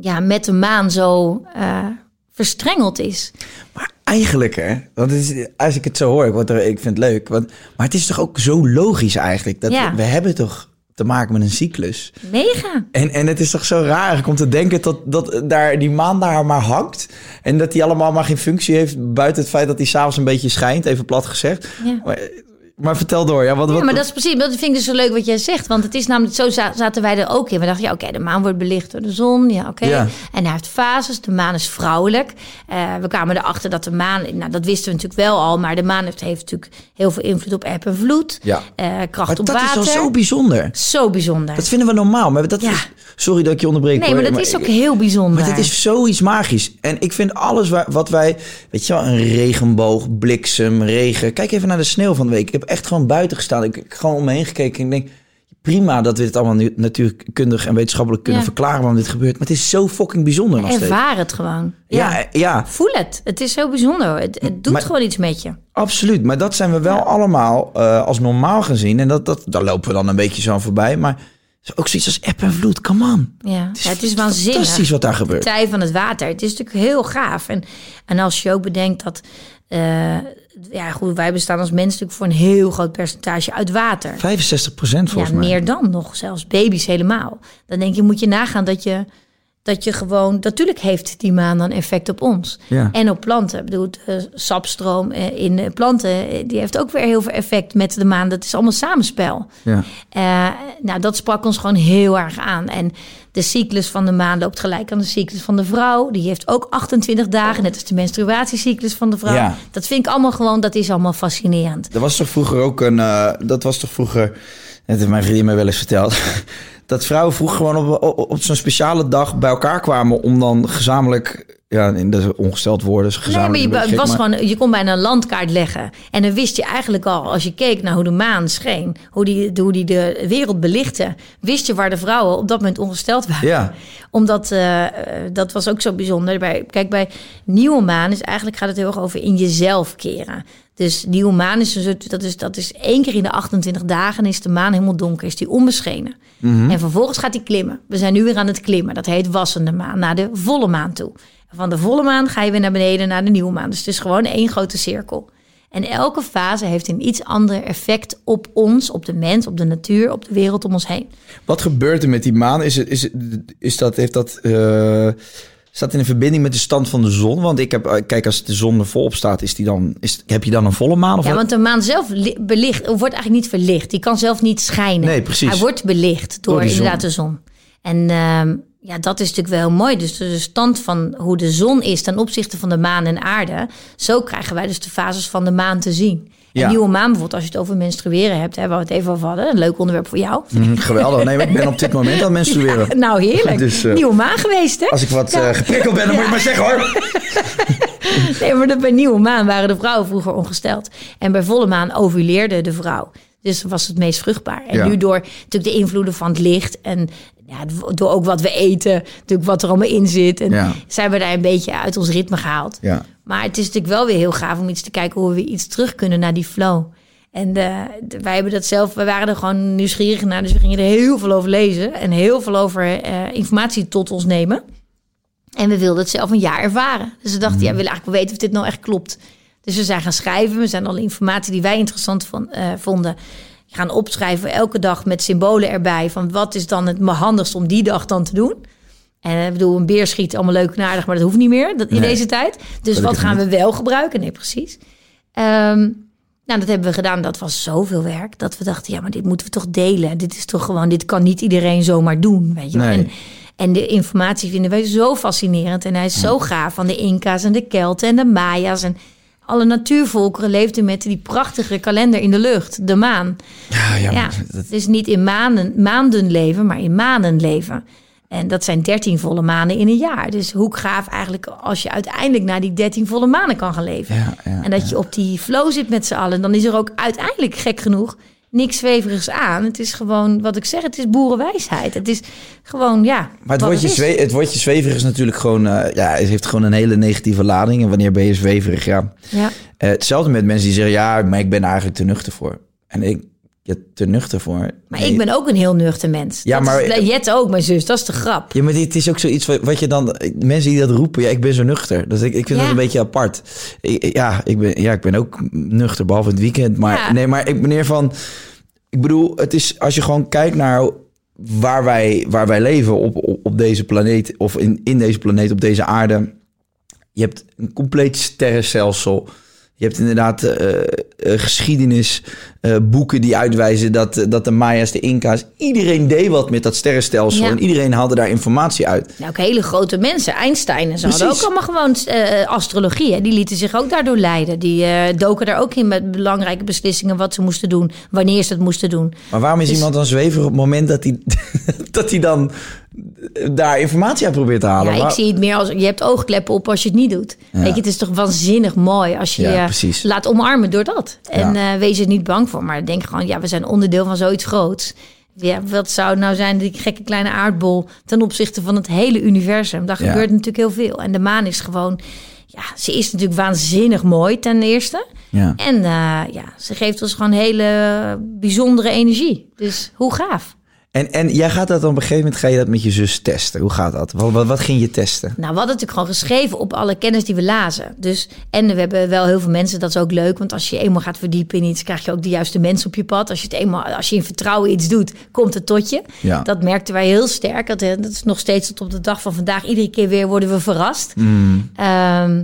ja, met de maan zo eh, verstrengeld is. Maar eigenlijk, hè, want het is, als ik het zo hoor, ik, word er, ik vind het leuk. Want, maar het is toch ook zo logisch eigenlijk. Dat Ja. we, we hebben toch te maken met een cyclus. Mega. En, en het is toch zo raar om te denken dat, dat daar die maan daar maar hangt. En dat die allemaal maar geen functie heeft buiten het feit dat hij s'avonds een beetje schijnt, even plat gezegd. Ja. Maar, maar vertel door. Ja, wat, wat, Ja, maar dat is precies, dat vind ik dus zo leuk wat jij zegt. Want het is namelijk, zo za- zaten wij er ook in. We dachten, ja, oké, de maan wordt belicht door de zon. Ja, oké. Ja. En hij heeft fases. De maan is vrouwelijk. Eh, we kwamen erachter dat de maan, nou, dat wisten we natuurlijk wel al. Maar de maan heeft, heeft natuurlijk heel veel invloed op eb en vloed. Ja. Eh, kracht maar op dat water. is wel zo bijzonder. Zo bijzonder. Dat vinden we normaal. Maar dat Ja. is, sorry dat ik je onderbreek. nee, maar dat is ook heel bijzonder. Maar dit is zoiets magisch. En ik vind alles waar, wat wij... Weet je wel, een regenboog, bliksem, regen. Kijk even naar de sneeuw van de week. Ik heb echt gewoon buiten gestaan. Ik heb gewoon om me heen gekeken en ik denk... prima dat we dit allemaal nu natuurkundig en wetenschappelijk kunnen Ja. verklaren waarom dit gebeurt. Maar het is zo fucking bijzonder nog steeds. Ervaar het gewoon. Ja. Ja, ja, Voel het. Het is zo bijzonder. Het, het doet Maar- gewoon iets met je. absoluut. Maar dat zijn we wel allemaal eh, als normaal gezien. En dat, dat, daar lopen we dan een beetje zo aan voorbij. Maar ook zoiets als app en vloed. Come on. Ja, Het is, ja, het is waanzinnig. fantastisch wat daar de gebeurt. tij van het water. Het is natuurlijk heel gaaf. En, en als je ook bedenkt dat... eh, ja, goed, wij bestaan als mens natuurlijk voor een heel groot percentage uit water. 65 procent Ja, volgens mij. meer dan nog, zelfs baby's helemaal. Dan denk je, moet je nagaan dat je, dat je gewoon... Natuurlijk heeft die maan dan effect op ons. Ja. En op planten. Ik bedoel, de sapstroom eh, in eh, planten... eh, die heeft ook weer heel veel effect met de maan. Dat is allemaal samenspel. Ja. Eh, nou, dat sprak ons gewoon heel erg aan. En de cyclus van de maan loopt gelijk aan de cyclus van de vrouw. Die heeft ook 28 dagen, net als de menstruatiecyclus van de vrouw. Ja. Dat vind ik allemaal gewoon, dat is allemaal fascinerend. Er was toch vroeger ook een. eh, dat was toch vroeger. Dat heeft mijn vriendin mij wel eens verteld. Dat vrouwen vroeger gewoon op, op, op zo'n speciale dag bij elkaar kwamen om dan gezamenlijk. Ja, in de ongesteld woorden. is Nee, gezamenlijk maar je, gek, was maar- gewoon, je kon bijna een landkaart leggen. En dan wist je eigenlijk al, als je keek naar hoe de maan scheen, hoe die, hoe die de wereld belichtte, wist je waar de vrouwen op dat moment ongesteld waren. Ja. Omdat, eh, dat was ook zo bijzonder. Bij, kijk, bij nieuwe maan is eigenlijk gaat het heel erg over in jezelf keren. Dus nieuwe maan is, soort- dat is, dat is één keer in de 28 dagen is de maan helemaal donker, is die onbeschenen. En vervolgens gaat hij klimmen. We zijn nu weer aan het klimmen. Dat heet wassende maan, naar de volle maan toe. En van de volle maan ga je weer naar beneden naar de nieuwe maan. Dus het is gewoon één grote cirkel. En elke fase heeft een iets ander effect op ons, op de mens, op de natuur, op de wereld om ons heen. Wat gebeurt er met die maan? Is, het, is, het, is dat, heeft dat, eh, staat in een verbinding met de stand van de zon? Want ik heb, eh, kijk, als de zon er volop staat, is die dan, is, heb je dan een volle maan? Of Ja, wat? want de maan zelf li- belicht, wordt eigenlijk niet verlicht. Die kan zelf niet schijnen. Nee, precies. Hij wordt belicht door, Door die zon. inderdaad de zon. En ehm, ja, dat is natuurlijk wel heel mooi. Dus de stand van hoe de zon is ten opzichte van de maan en aarde. Zo krijgen wij dus de fases van de maan te zien. Ja. nieuwe maan bijvoorbeeld, als je het over menstrueren hebt, hè, waar we het even over hadden. Een leuk onderwerp voor jou. Mhm, geweldig. Nee, ik ben op dit moment aan menstrueren. Nou, heerlijk. Dus, eh, nieuwe maan geweest, hè? Als ik wat Ja. eh, geprikkeld ben, dan moet je maar zeggen hoor. Nee, maar dat bij nieuwe maan waren de vrouwen vroeger ongesteld. En bij volle maan ovuleerde de vrouw. Dus was het meest vruchtbaar. En Ja. nu door natuurlijk de invloeden van het licht en ja, door ook wat we eten, natuurlijk wat er allemaal in zit. En Ja. zijn we daar een beetje uit ons ritme gehaald. Ja. Maar het is natuurlijk wel weer heel gaaf om iets te kijken hoe we weer iets terug kunnen naar die flow. En eh, de- wij hebben dat zelf, we waren er gewoon nieuwsgierig naar. Dus we gingen er heel veel over lezen en heel veel over eh, informatie tot ons nemen. En we wilden het zelf een jaar ervaren. Dus we dachten, ja, we willen eigenlijk wel weten of dit nou echt klopt. Dus we zijn gaan schrijven. We zijn alle informatie die wij interessant von- eh, vonden gaan opschrijven. Elke dag met symbolen erbij. Van wat is dan het handigst om die dag dan te doen. En eh, ik bedoel, een beer schiet allemaal leuk en aardig, maar dat hoeft niet meer dat, in Nee. deze tijd. Dus wat gaan we wel gebruiken? Nee, precies. Ehm, nou, dat hebben we gedaan. Dat was zoveel werk dat we dachten, ja, maar dit moeten we toch delen. Dit is toch gewoon, dit kan niet iedereen zomaar doen, weet je. Nee. En, en de informatie vinden wij zo fascinerend. En hij is zo gaaf van de Inca's en de Kelten en de Maya's. En alle natuurvolkeren leefden met die prachtige kalender in de lucht, de maan. Ja, ja, dat- dus niet in maanden, maanden leven, maar in maanden leven. En dat zijn 13 volle maanden in een jaar. Dus hoe gaaf eigenlijk als je uiteindelijk naar die 13 volle maanden kan gaan leven. Ja, ja, en dat je op die flow zit met z'n allen. Dan is er ook uiteindelijk gek genoeg niks zweverigs aan. Het is gewoon, wat ik zeg, het is boerenwijsheid. Het is gewoon, ja. Maar het woordje, is. zwe het woordje zweverig is natuurlijk gewoon... eh, ja, het heeft gewoon een hele negatieve lading. En wanneer ben je zweverig? Ja. Ja. Eh, hetzelfde met mensen die zeggen... Ja, maar ik ben er eigenlijk te nuchter voor. En ik... Ja, te nuchter voor. Maar Nee. ik ben ook een heel nuchter mens. Ja, Dat maar- is, Jet ook, mijn zus. Dat is de grap. Ja, maar dit is ook zoiets wat, wat je dan... Mensen die dat roepen, ja, ik ben zo nuchter. Dus ik, ik vind Ja. dat een beetje apart. Ik, ja, ik ben, ja, ik ben ook nuchter, behalve het weekend. Maar Ja. nee, maar ik meneer van... Ik bedoel, het is als je gewoon kijkt naar waar wij, waar wij leven op, op, op deze planeet... of in, in deze planeet, op deze aarde... Je hebt een compleet sterrenstelsel... Je hebt inderdaad eh, eh, geschiedenis, eh, die uitwijzen dat, dat de Maya's, de Inca's, iedereen deed wat met dat sterrenstelsel Ja. en iedereen haalde daar informatie uit. Nou, ook hele grote mensen. Einstein en zo. hadden ook allemaal gewoon astrologie. Hè. Die lieten zich ook daardoor leiden. Die doken daar ook in met belangrijke beslissingen wat ze moesten doen. Wanneer ze het moesten doen. Maar waarom is Dus- iemand dan zweverig op het moment dat hij, dat hij dan daar informatie uit probeert te halen? Ja, ik Waar- zie het meer als je hebt oogkleppen op als je het niet doet. Weet je, het is toch waanzinnig mooi als je Ja, je laat omarmen door dat. En eh, wees er niet bang voor. Maar denk gewoon, ja, we zijn onderdeel van zoiets groots. Ja, wat zou het nou zijn, die gekke kleine aardbol... ten opzichte van het hele universum? Daar gebeurt natuurlijk heel veel. En de maan is gewoon... Ja, ze is natuurlijk waanzinnig mooi ten eerste. Ja. En eh, ja, ze geeft ons gewoon hele bijzondere energie. Dus hoe gaaf. En, en jij gaat dat dan op een gegeven moment ga je dat met je zus testen. Hoe gaat dat? Wat, wat, wat ging je testen? Nou, we hadden natuurlijk gewoon geschreven op alle kennis die we lazen. Dus, en we hebben wel heel veel mensen, dat is ook leuk. Want als je eenmaal gaat verdiepen in iets, krijg je ook de juiste mensen op je pad. Als je, het eenmaal, als je in vertrouwen iets doet, komt het tot je. Ja. Dat merkten wij heel sterk. Dat, eh, dat is nog steeds tot op de dag van vandaag. Iedere keer weer worden we verrast. Ehm,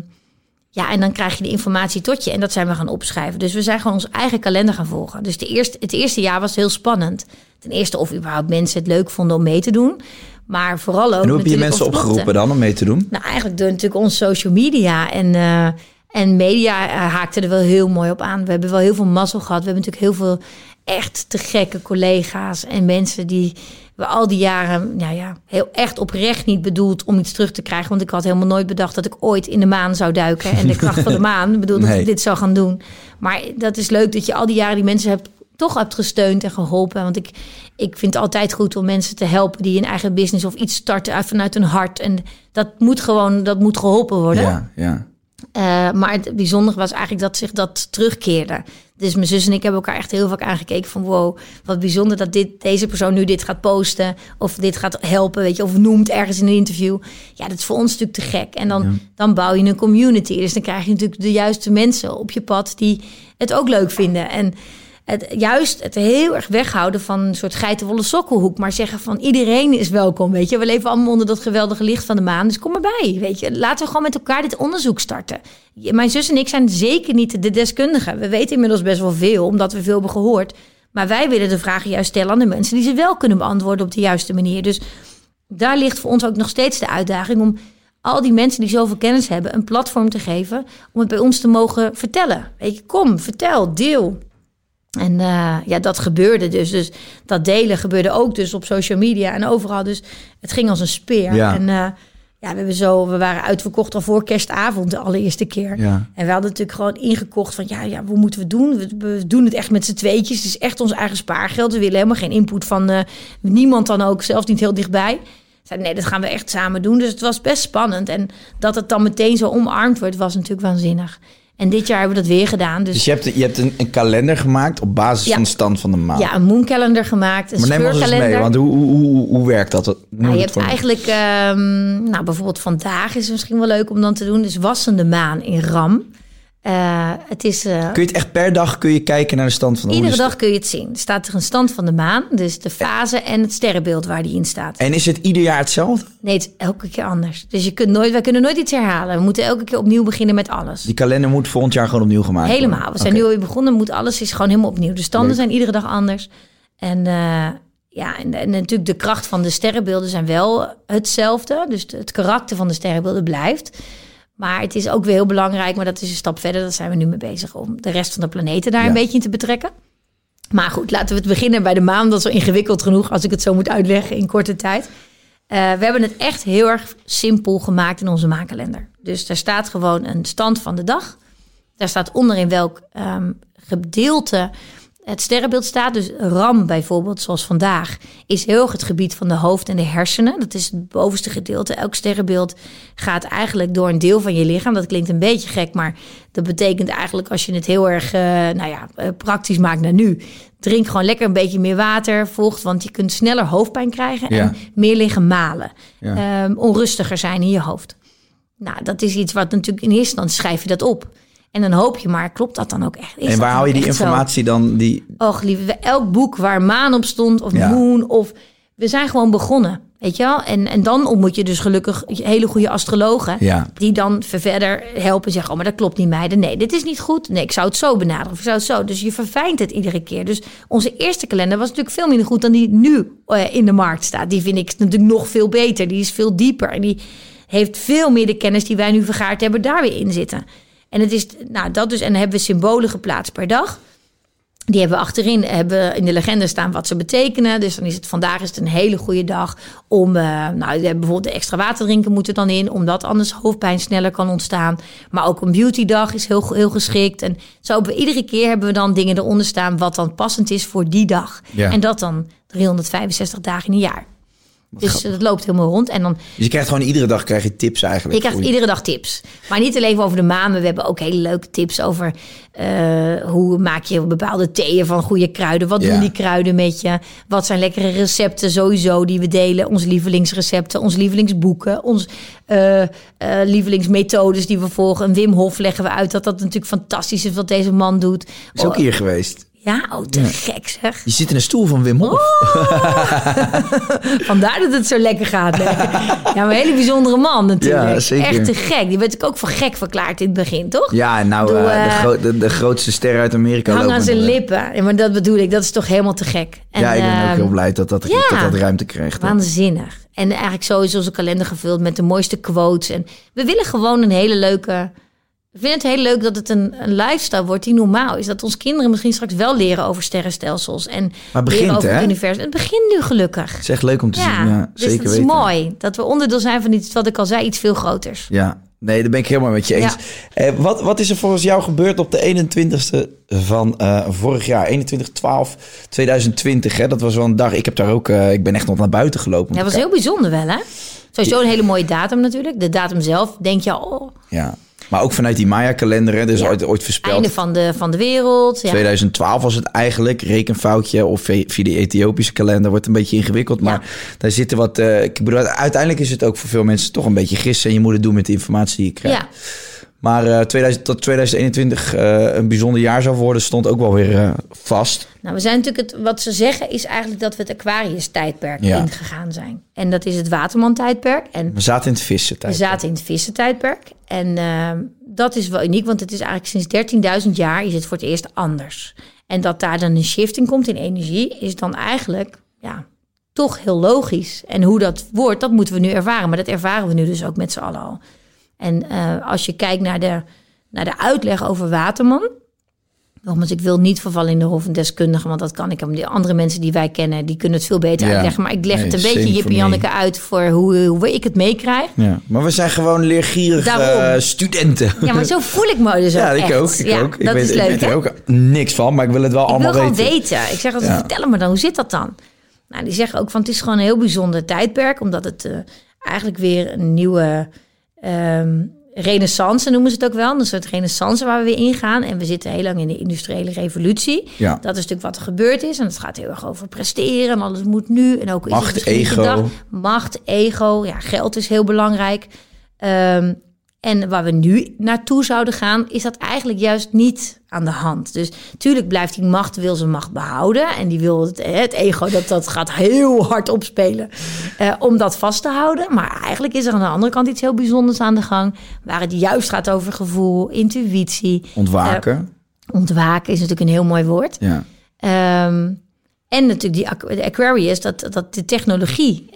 ja, en dan krijg je de informatie tot je. En dat zijn we gaan opschrijven. Dus we zijn gewoon onze eigen kalender gaan volgen. Dus de eerste, het eerste jaar was heel spannend. Ten eerste of überhaupt mensen het leuk vonden om mee te doen. Maar vooral ook En hoe heb je mensen opgeroepen dan om mee te doen? Nou, eigenlijk door natuurlijk onze social media. En, eh, en media eh, haakte er wel heel mooi op aan. We hebben wel heel veel mazzel gehad. We hebben natuurlijk heel veel echt te gekke collega's en mensen die we al die jaren, nou ja, heel echt oprecht niet bedoeld om iets terug te krijgen. Want ik had helemaal nooit bedacht dat ik ooit in de maan zou duiken. En de kracht van de maan. Bedoel dat ik dit zou gaan doen. Maar dat is leuk dat je al die jaren die mensen hebt toch hebt gesteund en geholpen. Want ik, ik vind het altijd goed om mensen te helpen die een eigen business of iets starten uit- vanuit hun hart. En dat moet gewoon, dat moet geholpen worden. Ja, ja. Eh, maar het bijzondere was eigenlijk dat zich dat terugkeerde. Dus mijn zus en ik hebben elkaar echt heel vaak aangekeken van wow, wat bijzonder dat dit, deze persoon nu dit gaat posten of dit gaat helpen, weet je, of noemt ergens in een interview. Ja, dat is voor ons natuurlijk te gek. En dan, dan bouw je een community. Dus dan krijg je natuurlijk de juiste mensen op je pad die het ook leuk vinden. En het, juist het heel erg weghouden van een soort geitenwolle sokkelhoek. Maar zeggen van iedereen is welkom, weet je. We leven allemaal onder dat geweldige licht van de maan. Dus kom erbij, weet je. Laten we gewoon met elkaar dit onderzoek starten. Mijn zus en ik zijn zeker niet de deskundigen. We weten inmiddels best wel veel, omdat we veel hebben gehoord. Maar wij willen de vragen juist stellen aan de mensen... die ze wel kunnen beantwoorden op de juiste manier. Dus daar ligt voor ons ook nog steeds de uitdaging... om al die mensen die zoveel kennis hebben... een platform te geven om het bij ons te mogen vertellen. Weet je, kom, vertel, deel. En eh, ja, dat gebeurde dus. Dus dat delen gebeurde ook dus op social media en overal. Dus het ging als een speer. Ja. En eh, ja, we, hebben zo, we waren uitverkocht al voor kerstavond de allereerste keer. Ja. En we hadden natuurlijk gewoon ingekocht van... ja, ja, hoe moeten we doen? We, we doen het echt met z'n tweetjes. Het is echt ons eigen spaargeld. We willen helemaal geen input van eh, niemand dan ook. Zelfs niet heel dichtbij. Zeiden, nee, dat gaan we echt samen doen. Dus het was best spannend. En dat het dan meteen zo omarmd wordt, was natuurlijk waanzinnig. En dit jaar hebben we dat weer gedaan. Dus, Dus je hebt, je hebt een, een kalender gemaakt op basis Ja. van de stand van de maan. ja, een mooncalender gemaakt. Een maar neem ons eens mee, want hoe, hoe, hoe, hoe werkt dat? Nou, je hebt eigenlijk, ehm, nou bijvoorbeeld vandaag is het misschien wel leuk om dan te doen. Dus wassende maan in Ram. Eh, het is eh, Kun je het echt per dag kun je kijken naar de stand van de iedere hoe is dag kun je het zien. Er staat er een stand van de maan, dus de fase en het sterrenbeeld waar die in staat. En is het ieder jaar hetzelfde? Nee, het is elke keer anders. Dus je kunt nooit, wij kunnen nooit iets herhalen. We moeten elke keer opnieuw beginnen met alles. Die kalender moet volgend jaar gewoon opnieuw gemaakt worden? Helemaal. We zijn Oké. nu alweer begonnen. Moet alles is gewoon helemaal opnieuw. De standen Leuk. zijn iedere dag anders. En eh, ja, en, en natuurlijk de kracht van de sterrenbeelden zijn wel hetzelfde. Dus het karakter van de sterrenbeelden blijft. Maar het is ook weer heel belangrijk, maar dat is een stap verder. Daar zijn we nu mee bezig om de rest van de planeten daar Ja. een beetje in te betrekken. Maar goed, laten we het beginnen bij de maan. Dat is wel ingewikkeld genoeg als ik het zo moet uitleggen in korte tijd. Eh, we hebben het echt heel erg simpel gemaakt in onze maankalender. Dus daar staat gewoon een stand van de dag. Daar staat onderin welk ehm, gedeelte het sterrenbeeld staat. Dus RAM bijvoorbeeld, zoals vandaag, is heel erg het gebied van de hoofd en de hersenen. Dat is het bovenste gedeelte. Elk sterrenbeeld gaat eigenlijk door een deel van je lichaam. Dat klinkt een beetje gek, maar dat betekent eigenlijk als je het heel erg eh, nou ja, eh, praktisch maakt naar nu. Drink gewoon lekker een beetje meer water, vocht, want je kunt sneller hoofdpijn krijgen en Ja. meer liggen malen. Ja. Ehm, onrustiger zijn in je hoofd. Nou, dat is iets wat natuurlijk in eerste instantie schrijf je dat op. En dan hoop je maar, klopt dat dan ook echt? Is En waar dan hou je die zo? informatie dan? Die... Och, lieve, elk boek waar maan op stond, of Ja. moon, of... We zijn gewoon begonnen, weet je wel? En, en dan ontmoet je dus gelukkig hele goede astrologen... Ja. die dan verder helpen en zeggen... oh, maar dat klopt niet, meiden. Nee, dit is niet goed. Nee, ik zou het zo benaderen, of ik zou het zo. Dus je verfijnt het iedere keer. Dus onze eerste kalender was natuurlijk veel minder goed... dan die nu eh, in de markt staat. Die vind ik natuurlijk nog veel beter. Die is veel dieper en die heeft veel meer de kennis... die wij nu vergaard hebben, daar weer in zitten. En het is, nou, dat dus... en dan hebben we symbolen geplaatst per dag... Die hebben achterin hebben in de legende staan wat ze betekenen. Dus dan is het vandaag is het een hele goede dag om. Uh, nou, bijvoorbeeld de extra water drinken moet er dan in, omdat anders hoofdpijn sneller kan ontstaan. Maar ook een beautydag is heel, heel geschikt. En zo we iedere keer hebben we dan dingen eronder staan wat dan passend is voor die dag. Ja. En dat dan 365 dagen in een jaar. Dus het loopt helemaal rond. En dan, Dus je krijgt gewoon iedere dag krijg je tips eigenlijk. je krijgt iedere dag tips. Maar niet alleen over de maan. We hebben ook hele leuke tips over eh, hoe maak je bepaalde theeën van goede kruiden. Wat Ja. doen die kruiden met je? Wat zijn lekkere recepten sowieso die we delen? Onze lievelingsrecepten, onze lievelingsboeken, onze eh, eh, lievelingsmethodes die we volgen. Een Wim Hof leggen we uit dat dat natuurlijk fantastisch is wat deze man doet. Is ook hier geweest. Ja, oh, te gek zeg. Je zit in een stoel van Wim Hof. Vandaar dat het zo lekker gaat. hè. Ja, een hele bijzondere man natuurlijk. Ja, zeker. Echt te gek. Die werd ik ook voor gek verklaard in het begin, toch? Ja, nou, Doe, eh, de, eh, gro- de, de grootste ster uit Amerika. Hang aan zijn lippen. Ja, maar dat bedoel ik. Dat is toch helemaal te gek. En, Ja, ik ben ook ehm, heel blij dat dat, ja. dat, dat ruimte krijgt. Waanzinnig. En eigenlijk sowieso onze kalender gevuld met de mooiste quotes. En we willen gewoon een hele leuke... We vinden het heel leuk dat het een, een lifestyle wordt die normaal is. Dat onze kinderen misschien straks wel leren over sterrenstelsels. En Maar leren over hè? het universum. Het begint nu gelukkig. Het is echt leuk om te Ja, zien. Ja, dus zeker dat is weten. mooi. Dat we onderdeel zijn van iets, wat ik al zei, iets veel groters. Ja, nee, daar ben ik helemaal met je eens. Eh, wat, wat is er volgens jou gebeurd op de 21ste van eh, vorig jaar? 21 12 2020 hè? Dat was wel een dag. Ik heb daar ook, eh, ik ben echt nog naar buiten gelopen. Dat was heel bijzonder wel, hè? Sowieso een hele mooie datum natuurlijk. De datum zelf, denk je, oh, Ja, maar ook vanuit die Maya-kalender, hè? Dus Ja. ooit, ooit voorspeld. einde van de, van de wereld. Ja. 2012 was het eigenlijk, rekenfoutje. Of via via de Ethiopische kalender wordt een beetje ingewikkeld. Maar daar zitten wat... eh, ik bedoel, uiteindelijk is het ook voor veel mensen toch een beetje gissen. En je moet het doen met de informatie die je krijgt. ja. Maar eh 2000, tot 2021 eh, een bijzonder jaar zou worden, stond ook wel weer eh, vast. Nou, we zijn natuurlijk het, wat ze zeggen is eigenlijk dat we het Aquarius-tijdperk Ja. ingegaan zijn. En dat is het Waterman-tijdperk. En We zaten in het vissen we zaten in het vissentijdperk. En dat is wel uniek, want het is eigenlijk sinds 13.000 jaar is het voor het eerst anders. En dat daar dan een shift in komt in energie, is dan eigenlijk ja, toch heel logisch. En hoe dat wordt, dat moeten we nu ervaren. Maar dat ervaren we nu dus ook met z'n allen al. En eh, als je kijkt naar de, naar de uitleg over Waterman. Nogmaals, ik wil niet vervallen in de rol van deskundige, want dat kan ik. Die andere mensen die wij kennen, die kunnen het veel beter Ja. uitleggen. Maar ik leg Nee, het een beetje Jip en. Janneke uit voor hoe, hoe ik het meekrijg. Ja, maar we zijn gewoon leergierige studenten. Ja, maar zo voel ik me dus Ja, ook ik echt. ook. Ik ja, ook. Ik dat weet, is ik leuk, weet er ook niks van, maar ik wil het wel Ik wil allemaal gewoon weten. weten. Ik zeg altijd, Ja. vertel me dan, hoe zit dat dan? Nou, die zeggen ook van, het is gewoon een heel bijzonder tijdperk. Omdat het eh, eigenlijk weer een nieuwe ehm, renaissance noemen ze het ook wel. Een soort renaissance waar we weer ingaan. En we zitten heel lang in de industriële revolutie. Ja. Dat is natuurlijk wat er gebeurd is. En het gaat heel erg over presteren. En alles moet nu. En ook Macht, niet ego. Macht, ego. Ja, geld is heel belangrijk. Ehm, en waar we nu naartoe zouden gaan, is dat eigenlijk juist niet aan de hand. Dus tuurlijk blijft die macht, wil zijn macht behouden. En die wil het, het ego, dat, dat gaat heel hard opspelen eh, om dat vast te houden. Maar eigenlijk is er aan de andere kant iets heel bijzonders aan de gang. Waar het juist gaat over gevoel, intuïtie. Ontwaken. Ontwaken is natuurlijk een heel mooi woord. ja. Ehm, en natuurlijk die Aquarius, dat, dat de technologie.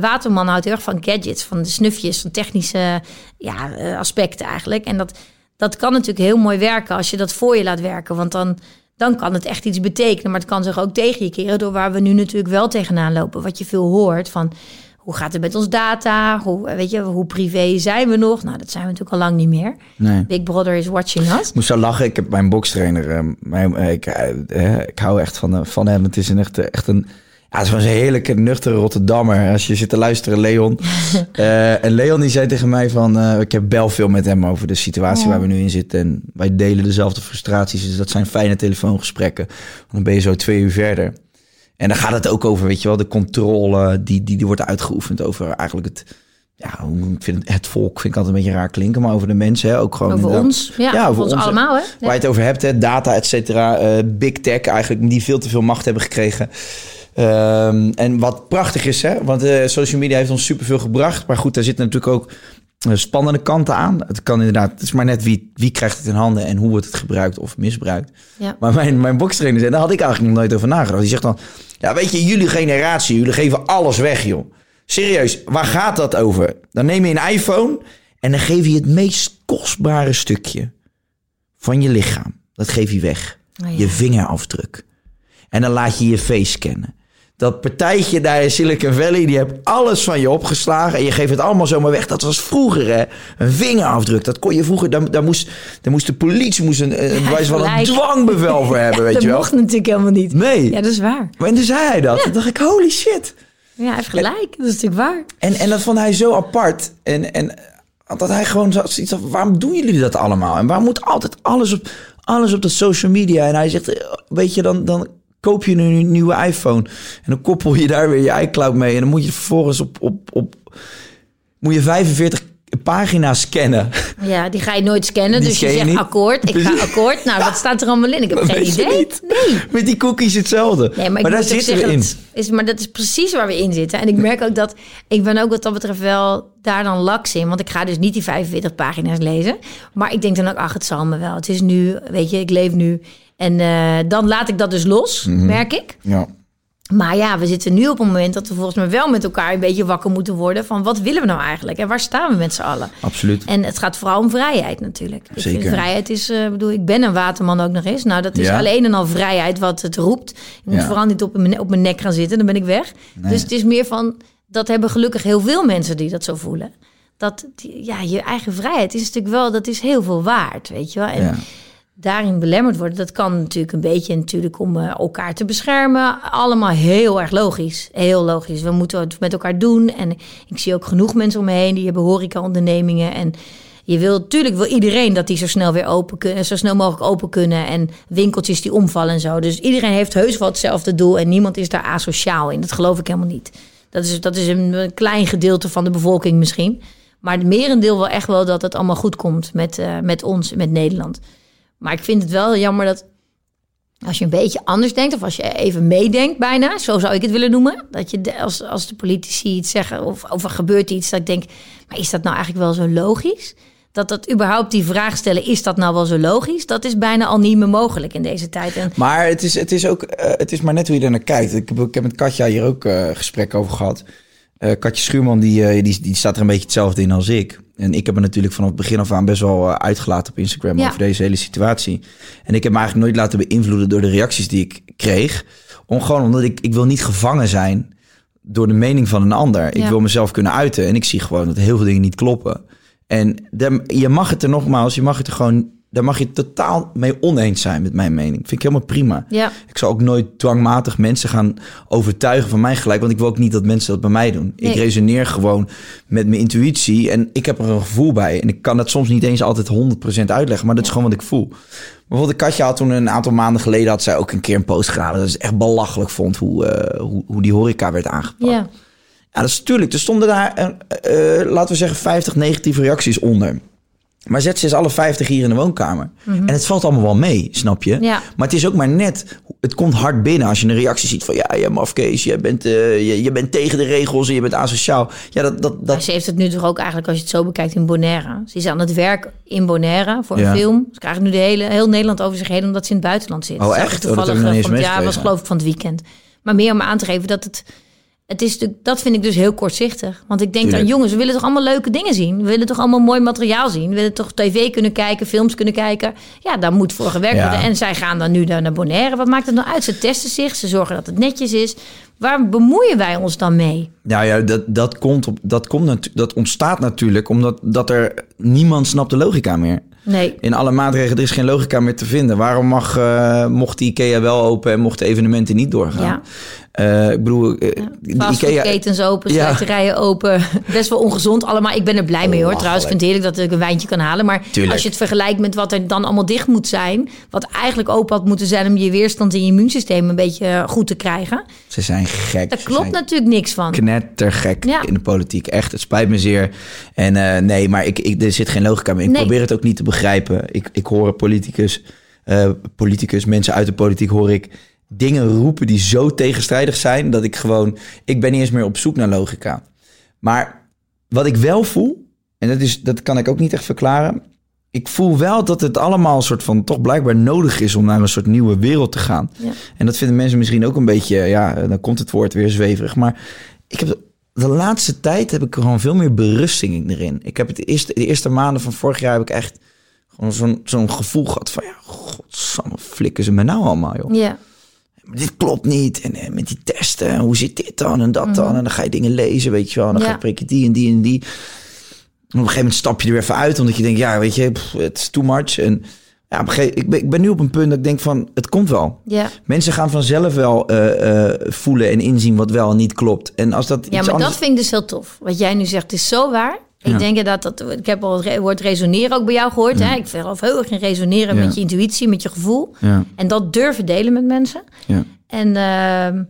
Waterman houdt heel erg van gadgets, van de snufjes, van technische ja, eh, aspecten eigenlijk. En dat, dat kan natuurlijk heel mooi werken als je dat voor je laat werken. Want dan, dan kan het echt iets betekenen. Maar het kan zich ook tegen je keren door waar we nu natuurlijk wel tegenaan lopen. Wat je veel hoort van hoe gaat het met ons data? Hoe, weet je, hoe privé zijn we nog? Nou, dat zijn we natuurlijk al lang niet meer. Nee. Big Brother is watching us. Ik moest zo lachen. Ik heb mijn bokstrainer. eh, mijn, eh, ik, eh, ik hou echt van, van hem. Het is een echt, echt een. Ja, het is gewoon een heerlijke, nuchtere Rotterdammer. Als je zit te luisteren, Leon. En Leon die zei tegen mij van... ik heb bel veel met hem over de situatie waar we nu in zitten. En wij delen dezelfde frustraties. Dus dat zijn fijne telefoongesprekken. Dan ben je zo twee uur verder. En dan gaat het ook over, weet je wel, de controle die, die, die wordt uitgeoefend over eigenlijk het... Ja, ik vind het, het volk vind ik altijd een beetje raar klinken, maar over de mensen, hè, ook gewoon Over ons. Ja, over ons allemaal, hè? Waar je het over hebt, hè, data, et cetera, eh, big tech eigenlijk, die veel te veel macht hebben gekregen. Ehm, en wat prachtig is, hè, want eh, social media heeft ons superveel gebracht. Maar goed, daar zitten natuurlijk ook eh, spannende kanten aan. Het kan inderdaad, het is maar net wie, wie krijgt het in handen en hoe wordt het gebruikt of misbruikt. Ja. Maar mijn, mijn bokstrainer zei, daar had ik eigenlijk nog nooit over nagedacht. Die zegt dan, ja weet je, jullie generatie, jullie geven alles weg joh. Serieus, waar gaat dat over? Dan neem je een iPhone en dan geef je het meest kostbare stukje van je lichaam. Dat geef je weg. Oh, ja. Je vingerafdruk. En dan laat je je face scannen. Dat partijtje daar in Silicon Valley, die heeft alles van je opgeslagen. En je geeft het allemaal zomaar weg. Dat was vroeger, hè. Een vingerafdruk. Dat kon je vroeger... Daar, daar, moest, daar moest de politie moest een, een, Ja, van een dwangbevel voor hebben, weet dat je wel. mocht natuurlijk helemaal niet. Nee. Ja, dat is waar. Maar en toen zei hij dat. Toen dacht ik, holy shit. Ja, hij heeft gelijk. Dat is natuurlijk waar. En, en dat vond hij zo apart. En, en dat hij gewoon zo- zoiets had, waarom doen jullie dat allemaal? En waarom moet altijd alles op, alles op de social media? En hij zegt, eh, weet je, dan, dan koop je een nieuwe iPhone. En dan koppel je daar weer je iCloud mee. En dan moet je vervolgens op, op, op moet je 45 pagina's scannen. Ja, die ga je nooit scannen. Die dus je zegt akkoord. Ik ga akkoord. Nou, wat staat er allemaal in? Ik heb Dat geen idee. Nee. Met die cookies hetzelfde. Nee, maar, daar zitten we zeggen, in. dat Is, maar dat is precies waar we in zitten. En ik merk ook dat ik ben ook wat dat betreft wel daar dan laks in. Want ik ga dus niet die 45 pagina's lezen. Maar ik denk dan ook, ach, het zal me wel. Het is nu, weet je, ik leef nu. En eh, dan laat ik dat dus los, Mhm. merk ik. Ja. Maar ja, we zitten nu op een moment dat we volgens mij wel met elkaar een beetje wakker moeten worden. Van wat willen we nou eigenlijk? En waar staan we met z'n allen? Absoluut. En het gaat vooral om vrijheid natuurlijk. Ik Zeker. vind vrijheid is, eh bedoel, ik ben een waterman ook nog eens. Nou, dat is Ja. alleen en al vrijheid wat het roept. Je moet Ja. vooral niet op mijn, op mijn nek gaan zitten, dan ben ik weg. Dus het is meer van, dat hebben gelukkig heel veel mensen die dat zo voelen. Dat, ja, je eigen vrijheid is natuurlijk wel, dat is heel veel waard, weet je wel. En Ja. Daarin belemmerd worden, dat kan natuurlijk een beetje natuurlijk om eh, elkaar te beschermen. Allemaal heel erg logisch. Heel logisch. We moeten het met elkaar doen. En ik zie ook genoeg mensen om me heen die hebben horeca-ondernemingen. En je wil natuurlijk wil iedereen dat die zo snel weer open kunnen, zo snel mogelijk open kunnen. En winkeltjes die omvallen en zo. Dus iedereen heeft heus wel hetzelfde doel en niemand is daar asociaal in. Dat geloof ik helemaal niet. Dat is, dat is een, klein gedeelte van de bevolking misschien. Maar het merendeel wel echt wel dat het allemaal goed komt met, eh, met ons, met Nederland. Maar ik vind het wel jammer dat als je een beetje anders denkt, of als je even meedenkt bijna, zo zou ik het willen noemen. Dat je als, als de politici iets zeggen of, of er gebeurt iets, dat ik denk, maar is dat nou eigenlijk wel zo logisch? Dat dat überhaupt die vraag stellen, is dat nou wel zo logisch? Dat is bijna al niet meer mogelijk in deze tijd. En Maar het is, het is ook, eh, het is maar net hoe je er naar kijkt. Ik heb, ik heb met Katja hier ook eh gesprek over gehad. Eh, Katja Schuurman, die, eh, die, die staat er een beetje hetzelfde in als ik. En ik heb er natuurlijk vanaf het begin af aan best wel eh, uitgelaten op Instagram Ja. over deze hele situatie. En ik heb me eigenlijk nooit laten beïnvloeden door de reacties die ik kreeg. Om, gewoon omdat ik, ik wil niet gevangen zijn door de mening van een ander. Ik wil mezelf kunnen uiten. En ik zie gewoon dat heel veel dingen niet kloppen. En je mag het er nogmaals, je mag het er gewoon, daar mag je totaal mee oneens zijn met mijn mening. Vind ik helemaal prima. ja, Ik zal ook nooit dwangmatig mensen gaan overtuigen van mijn gelijk. Want ik wil ook niet dat mensen dat bij mij doen. Ik Nee. resoneer gewoon met mijn intuïtie. En ik heb er een gevoel bij. En ik kan dat soms niet eens altijd 100% uitleggen. Maar dat is gewoon wat ik voel. Bijvoorbeeld Katja had toen een aantal maanden geleden... had zij ook een keer een post gedaan. Dat is echt belachelijk vond hoe, eh, hoe, hoe die horeca werd aangepakt. ja, Ja, dat is tuurlijk. Er stonden daar, eh, eh, laten we zeggen, 50 negatieve reacties onder. Maar zet ze eens alle 50 hier in de woonkamer. En het valt allemaal wel mee, snap je? Mhm. Ja. Maar het is ook maar net, het komt hard binnen als je een reactie ziet van... ja, je mafkees, je bent, eh, je, je bent tegen de regels en je bent asociaal. Ja, dat... dat, Maar dat ze heeft het nu toch ook eigenlijk, als je het zo bekijkt, in Bonaire. Ze is aan het werk in Bonaire voor een Ja. film. Ze krijgen nu de hele, heel Nederland over zich heen omdat ze in het buitenland zit. Oh, echt? Oh, dat Toevallig nog niet van, ja, was geloof ik van het weekend. Maar meer om aan te geven dat het... Het is natuurlijk, dat vind ik dus heel kortzichtig. Want ik denk dan, jongens, we willen toch allemaal leuke dingen zien? We willen toch allemaal mooi materiaal zien? We willen toch tv kunnen kijken, films kunnen kijken? Ja, daar moet voor gewerkt Ja. worden. En zij gaan dan nu naar Bonaire. Wat maakt het nou uit? Ze testen zich, ze zorgen dat het netjes is. Waar bemoeien wij ons dan mee? Nou ja, dat, dat, komt op, dat, komt dat ontstaat natuurlijk omdat dat er niemand snapt de logica meer. Nee, In alle maatregelen, er is geen logica meer te vinden. Waarom mag, eh, mocht IKEA wel open en mochten evenementen niet doorgaan? Ja. Eh, ik bedoel, eh, IKEA... fastfoodketens open, Ja. sluiterijen open. Best wel ongezond allemaal. Ik ben er blij mee hoor. Trouwens, ik vind het heerlijk dat ik een wijntje kan halen. Maar Tuurlijk. als je het vergelijkt met wat er dan allemaal dicht moet zijn... wat eigenlijk open had moeten zijn om je weerstand en je immuunsysteem een beetje eh, goed te krijgen... Ze zijn gek. daar Ze klopt natuurlijk niks van. knettergek Ja. in de politiek. Echt, het spijt me zeer. En nee, maar ik, ik, er zit geen logica meer. Ik Nee. probeer het ook niet te begrijpen. Ik, ik hoor politicus, politicus, mensen uit de politiek hoor ik dingen roepen die zo tegenstrijdig zijn dat ik gewoon, ik ben niet eens meer op zoek naar logica. Maar wat ik wel voel, en dat, is, dat kan ik ook niet echt verklaren. Ik voel wel dat het allemaal een soort van toch blijkbaar nodig is om naar een soort nieuwe wereld te gaan. Ja. En dat vinden mensen misschien ook een beetje, ja, dan komt het woord weer zweverig. Maar ik heb de laatste tijd heb ik gewoon veel meer berusting erin. Ik heb het de eerste, de eerste maanden van vorig jaar heb ik echt gewoon zo'n zo'n gevoel gehad van... ja, godsamme, flikken ze me nou allemaal, joh. Ja. Dit klopt niet. En, eh, met die testen, en hoe zit dit dan en dat dan? En dan ga je dingen lezen, weet je wel. En dan Mhm. Ja. ga je prikken die en die en die. En op een gegeven moment stap je er weer even uit, omdat je denkt, ja, weet je, het is too much. En ja, op een gegeven, ik, ben, ik ben nu op een punt dat ik denk van, het komt wel. Ja. Mensen gaan vanzelf wel eh, eh, voelen en inzien wat wel en niet klopt. En als dat Ja, maar anders... dat vind ik dus heel tof. Wat jij nu zegt is zo waar. Ik Ja. denk inderdaad dat ik heb al het woord resoneren ook bij jou gehoord. Hè? Ik geloof heel erg in resoneren Ja. met je intuïtie, met je gevoel. En dat durven delen met mensen. ja. En ehm,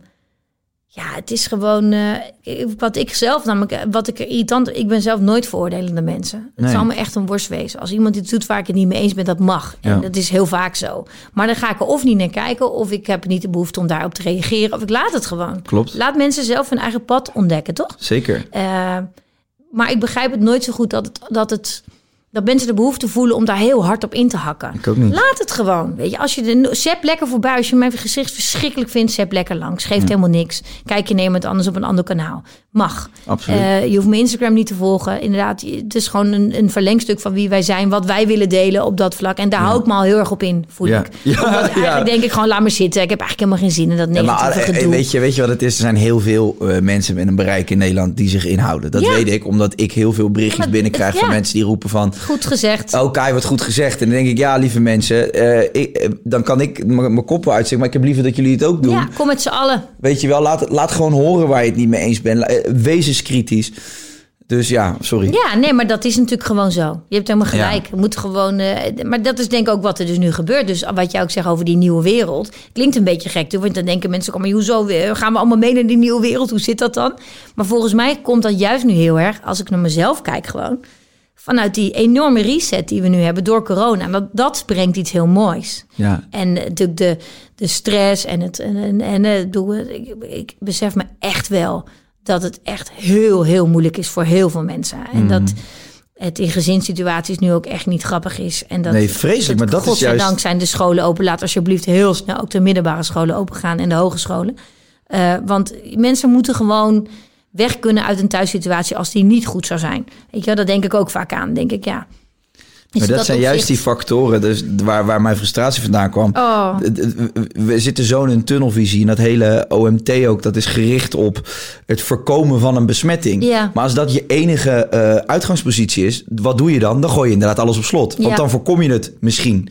ja, het is gewoon eh, wat ik zelf namelijk, wat ik irritant. Ik ben zelf nooit veroordelende mensen. Het Nee. zal me echt een worst wezen. Als iemand iets doet waar ik het niet mee eens ben, dat mag. En dat is heel vaak zo. Maar dan ga ik er of niet naar kijken, of ik heb niet de behoefte om daarop te reageren, of ik laat het gewoon. Klopt. Laat mensen zelf hun eigen pad ontdekken, toch? Zeker. Eh, maar ik begrijp het nooit zo goed dat, het, dat, het, dat mensen de behoefte voelen om daar heel hard op in te hakken. Ik ook niet. Laat het gewoon. Weet je, als je de zep lekker voorbij, als je mijn gezicht verschrikkelijk vindt, zep lekker langs. Geeft helemaal niks. Kijk je naar iemand anders op een ander kanaal. Mag. Absoluut. Eh, je hoeft mijn Instagram niet te volgen. Inderdaad, het is gewoon een, een verlengstuk van wie wij zijn, wat wij willen delen op dat vlak. En daar hou ik me al heel erg op in, voel Ja. ik. Ja, Omdat eigenlijk denk ik gewoon, laat maar zitten. Ik heb eigenlijk helemaal geen zin in dat negatieve maar eh, gedoe. weet je, weet je wat het is? Er zijn heel veel eh, mensen met een bereik in Nederland die zich inhouden. Dat weet ik, omdat ik heel veel berichtjes binnenkrijg van mensen die roepen van... Goed gezegd. Oh, Kai, wat goed gezegd. En dan denk ik, ja, lieve mensen, eh, ik, eh, dan kan ik mijn kop wel uitsteken. Maar ik heb liever dat jullie het ook doen. Ja, kom met z'n allen. Weet je wel, laat, laat gewoon horen waar je het niet mee eens bent. Eh, Wees eens kritisch. Dus ja, sorry. Ja, nee, maar dat is natuurlijk gewoon zo. Je hebt helemaal gelijk. Ja. Moet gewoon. maar dat is denk ik ook wat er dus nu gebeurt. Dus wat jij ook zegt over die nieuwe wereld. Klinkt een beetje gek. Want dan denken mensen: kom maar, hoezo weer? Gaan we allemaal mee naar die nieuwe wereld? Hoe zit dat dan? Maar volgens mij komt dat juist nu heel erg. Als ik naar mezelf kijk, gewoon. Vanuit die enorme reset die we nu hebben door corona. Dat, dat brengt iets heel moois. Ja. En natuurlijk de, de stress en het. En, en, en eh, doe, ik, ik besef me echt wel dat het echt heel, heel moeilijk is voor heel veel mensen. En Mhm. dat het in gezinssituaties nu ook echt niet grappig is. En dat, Nee, vreselijk, maar dat is juist- zijn de scholen open. Laat alsjeblieft heel snel ook de middelbare scholen open gaan en de hogescholen. Eh, want mensen moeten gewoon weg kunnen uit een thuissituatie als die niet goed zou zijn. Weet je, wel, dat denk ik ook vaak aan. Denk ik, ja. Is Maar dat, zijn juist die factoren dus waar, waar mijn frustratie vandaan kwam. Oh. We zitten zo in een tunnelvisie. En dat hele OMT ook, dat is gericht op het voorkomen van een besmetting. Ja. Maar als dat je enige eh, uitgangspositie is, wat doe je dan? Dan gooi je inderdaad alles op slot. Want dan voorkom je het misschien.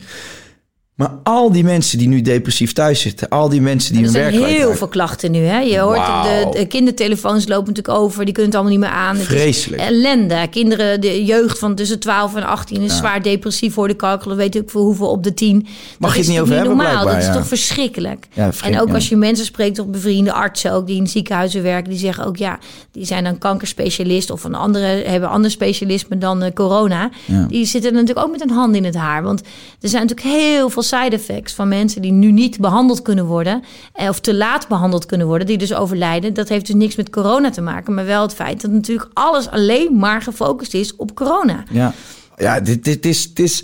Maar al die mensen die nu depressief thuis zitten, al die mensen die Er hun zijn werk heel kwijtraken. veel klachten nu. Hè? Je hoort de, de kindertelefoons lopen natuurlijk over. Die kunnen het allemaal niet meer aan. Het is Vreselijk. ellende. Kinderen, de jeugd van tussen 12 en 18 is zwaar depressief voor de kalkelen. Weet ik voor hoeveel op de 10. Mag je het niet over hebben, normaal. Dat is ja. toch verschrikkelijk. Ja, en ook als je mensen spreekt, toch bevriende artsen ook die in ziekenhuizen werken, die zeggen ook ja, die zijn dan kankerspecialist of een andere hebben ander specialisme dan eh, corona. Die zitten natuurlijk ook met een hand in het haar, want er zijn natuurlijk heel veel side effects van mensen die nu niet behandeld kunnen worden eh, of te laat behandeld kunnen worden, die dus overlijden. Dat heeft dus niks met corona te maken, maar wel het feit dat natuurlijk alles alleen maar gefocust is op corona. Ja, ja dit, dit is, het is,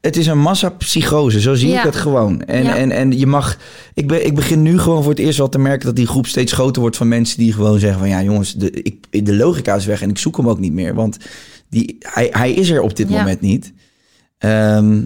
het is een massapsychose. Zo zie Ja. ik het gewoon. En, Ja. en, en je mag... Ik, ben, ik begin nu gewoon voor het eerst wel te merken... dat die groep steeds groter wordt van mensen die gewoon zeggen van... ja jongens, de, ik, de logica is weg en ik zoek hem ook niet meer. Want die, hij, hij is er op dit Ja. moment niet. Ehm,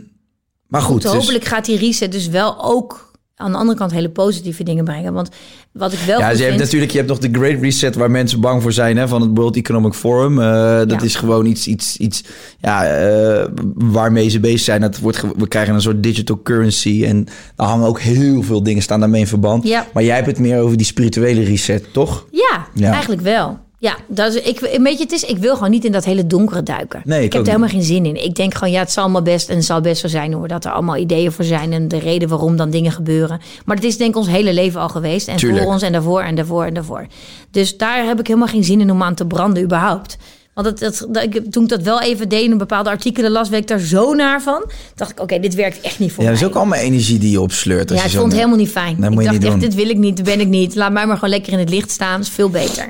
maar goed, Goed, dus- hopelijk gaat die reset dus wel ook aan de andere kant hele positieve dingen brengen. Want wat ik wel Ja, ze hebben vind... natuurlijk, je hebt nog de Great Reset waar mensen bang voor zijn hè, van het World Economic Forum. Eh, dat Ja. is gewoon iets, iets, iets ja, eh, waarmee ze bezig zijn. Dat wordt, we krijgen een soort digital currency en daar hangen ook heel veel dingen staan daarmee in verband. Ja. Maar jij hebt het meer over die spirituele reset, toch? Ja, Ja. eigenlijk wel. Ja, dat is, ik, weet je, het is, ik wil gewoon niet in dat hele donkere duiken. Nee, ik ik heb er helemaal geen zin in. Ik denk gewoon, ja, het zal allemaal best en het zal best zo zijn hoor. Dat er allemaal ideeën voor zijn en de reden waarom dan dingen gebeuren. Maar het is denk ik ons hele leven al geweest. En Tuurlijk. voor ons en daarvoor en daarvoor en daarvoor. Dus daar heb ik helemaal geen zin in om aan te branden überhaupt. Want dat, dat, dat, ik, toen ik dat wel even deed een bepaalde artikelen las, werd ik daar zo naar van. Dacht ik, oké, dit werkt echt niet voor Ja, mij. dat is ook allemaal energie die je opsleurt. als Ja, ik vond het helemaal niet fijn. Dat ik dacht echt, dit wil ik niet, dat ben ik niet. Laat mij maar gewoon lekker in het licht staan. Dat is veel beter.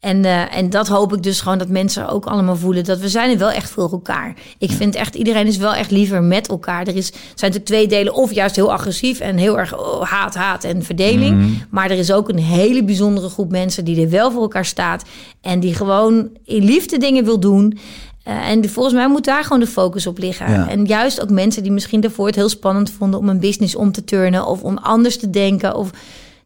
En, eh, en dat hoop ik dus gewoon dat mensen ook allemaal voelen. Dat we zijn er wel echt voor elkaar. Ik vind echt, iedereen is wel echt liever met elkaar. Er is, zijn natuurlijk twee delen. Of juist heel agressief en heel erg oh, haat, haat en verdeling. Mhm. Maar er is ook een hele bijzondere groep mensen die er wel voor elkaar staat. En die gewoon in liefde dingen wil doen. Uh, en volgens mij moet daar gewoon de focus op liggen. Ja. En juist ook mensen die misschien daarvoor het heel spannend vonden om een business om te turnen of om anders te denken. Of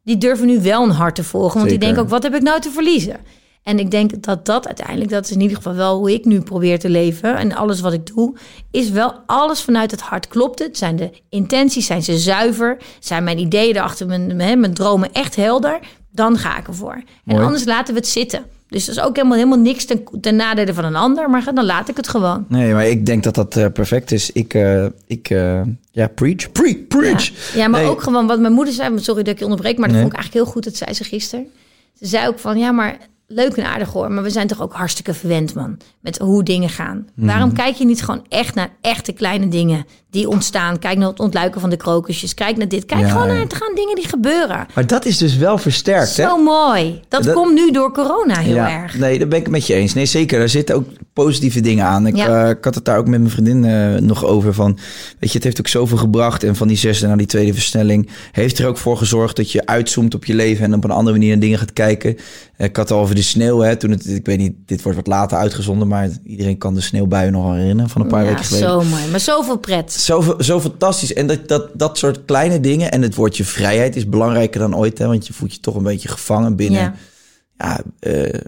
die durven nu wel een hart te volgen. Want die denken ook, wat heb ik nou te verliezen? En ik denk dat dat uiteindelijk, dat is in ieder geval wel hoe ik nu probeer te leven. En alles wat ik doe, is wel alles vanuit het hart. Klopt het? Zijn de intenties, zijn ze zuiver? Zijn mijn ideeën erachter, mijn, mijn, mijn dromen echt helder? Dan ga ik ervoor. En anders laten we het zitten. Dus dat is ook helemaal, helemaal niks ten, ten nadele van een ander. Maar dan laat ik het gewoon. Nee, maar ik denk dat dat eh, perfect is. Ik, eh, ik eh, ja, preach, preach, preach. Ja, ja maar Nee. ook gewoon wat mijn moeder zei. Sorry dat ik je onderbreek, maar dat Nee. vond ik eigenlijk heel goed. Dat zei ze gisteren. Ze zei ook van, ja, maar leuk en aardig hoor. Maar we zijn toch ook hartstikke verwend, man. Met hoe dingen gaan. Mhm. Waarom kijk je niet gewoon echt naar echte kleine dingen die ontstaan? Kijk naar het ontluiken van de krokusjes. Kijk naar dit. Kijk Ja, gewoon ja. naar het gaan dingen die gebeuren. Maar dat is dus wel versterkt, hè? Zo mooi. Dat, Dat- komt nu door corona heel ja, erg. Nee, daar ben ik met je eens. Nee, zeker. Daar zitten ook positieve dingen aan. Ik, eh, ik had het daar ook met mijn vriendin eh, nog over. Van, weet je, het heeft ook zoveel gebracht. En van die zesde naar die tweede versnelling... heeft er ook voor gezorgd dat je uitzoomt op je leven... en op een andere manier naar dingen gaat kijken. Ik had het al over de sneeuw. Hè, toen het, ik weet niet, dit wordt wat later uitgezonden... maar iedereen kan de sneeuwbuien nog herinneren van een paar ja, weken geleden. zo mooi. Maar zoveel pret. Zo, zo fantastisch. En dat, dat, dat soort kleine dingen. En het woordje vrijheid is belangrijker dan ooit. Hè, want je voelt je toch een beetje gevangen binnen, Ja. ja. eh,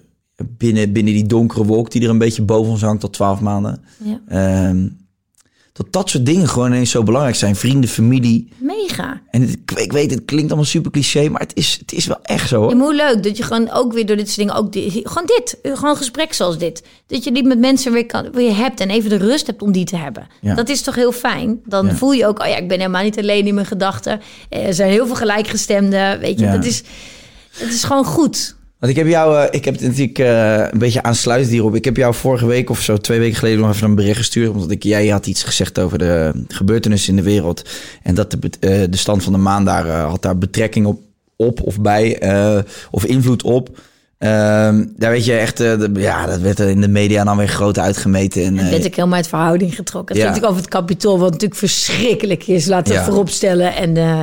binnen, binnen die donkere wolk die er een beetje boven ons hangt tot twaalf maanden. Ja. Ehm, dat dat soort dingen gewoon ineens zo belangrijk zijn. Vrienden, familie. Mega. En het, ik, ik weet, het klinkt allemaal super cliché, maar het is, het is wel echt zo. Hoor. Ja, hoe leuk dat je gewoon ook weer door dit soort dingen ook die, gewoon dit, gewoon gesprek zoals dit, dat je die met mensen weer kan, weer hebt en even de rust hebt om die te hebben. Ja. Dat is toch heel fijn. Dan Ja. voel je ook, oh ja, ik ben helemaal niet alleen in mijn gedachten. Eh, Er zijn heel veel gelijkgestemden, weet je. Dat is, het is gewoon goed. Want ik heb jou, eh, ik heb het natuurlijk eh, een beetje aansluitend hierop. Ik heb jou vorige week of zo, twee weken geleden nog even een bericht gestuurd. Omdat ik, jij had iets gezegd over de gebeurtenissen in de wereld. En dat de, eh, de stand van de maan daar had daar betrekking op, op of bij, of invloed op. Ehm, daar weet je echt, de- ja, dat werd in de media dan weer groot uitgemeten. En, Dat werd ik helemaal uit verhouding getrokken. Het Ja. ging natuurlijk over het kapitool, wat natuurlijk verschrikkelijk is. Laten we Ja. vooropstellen. En eh,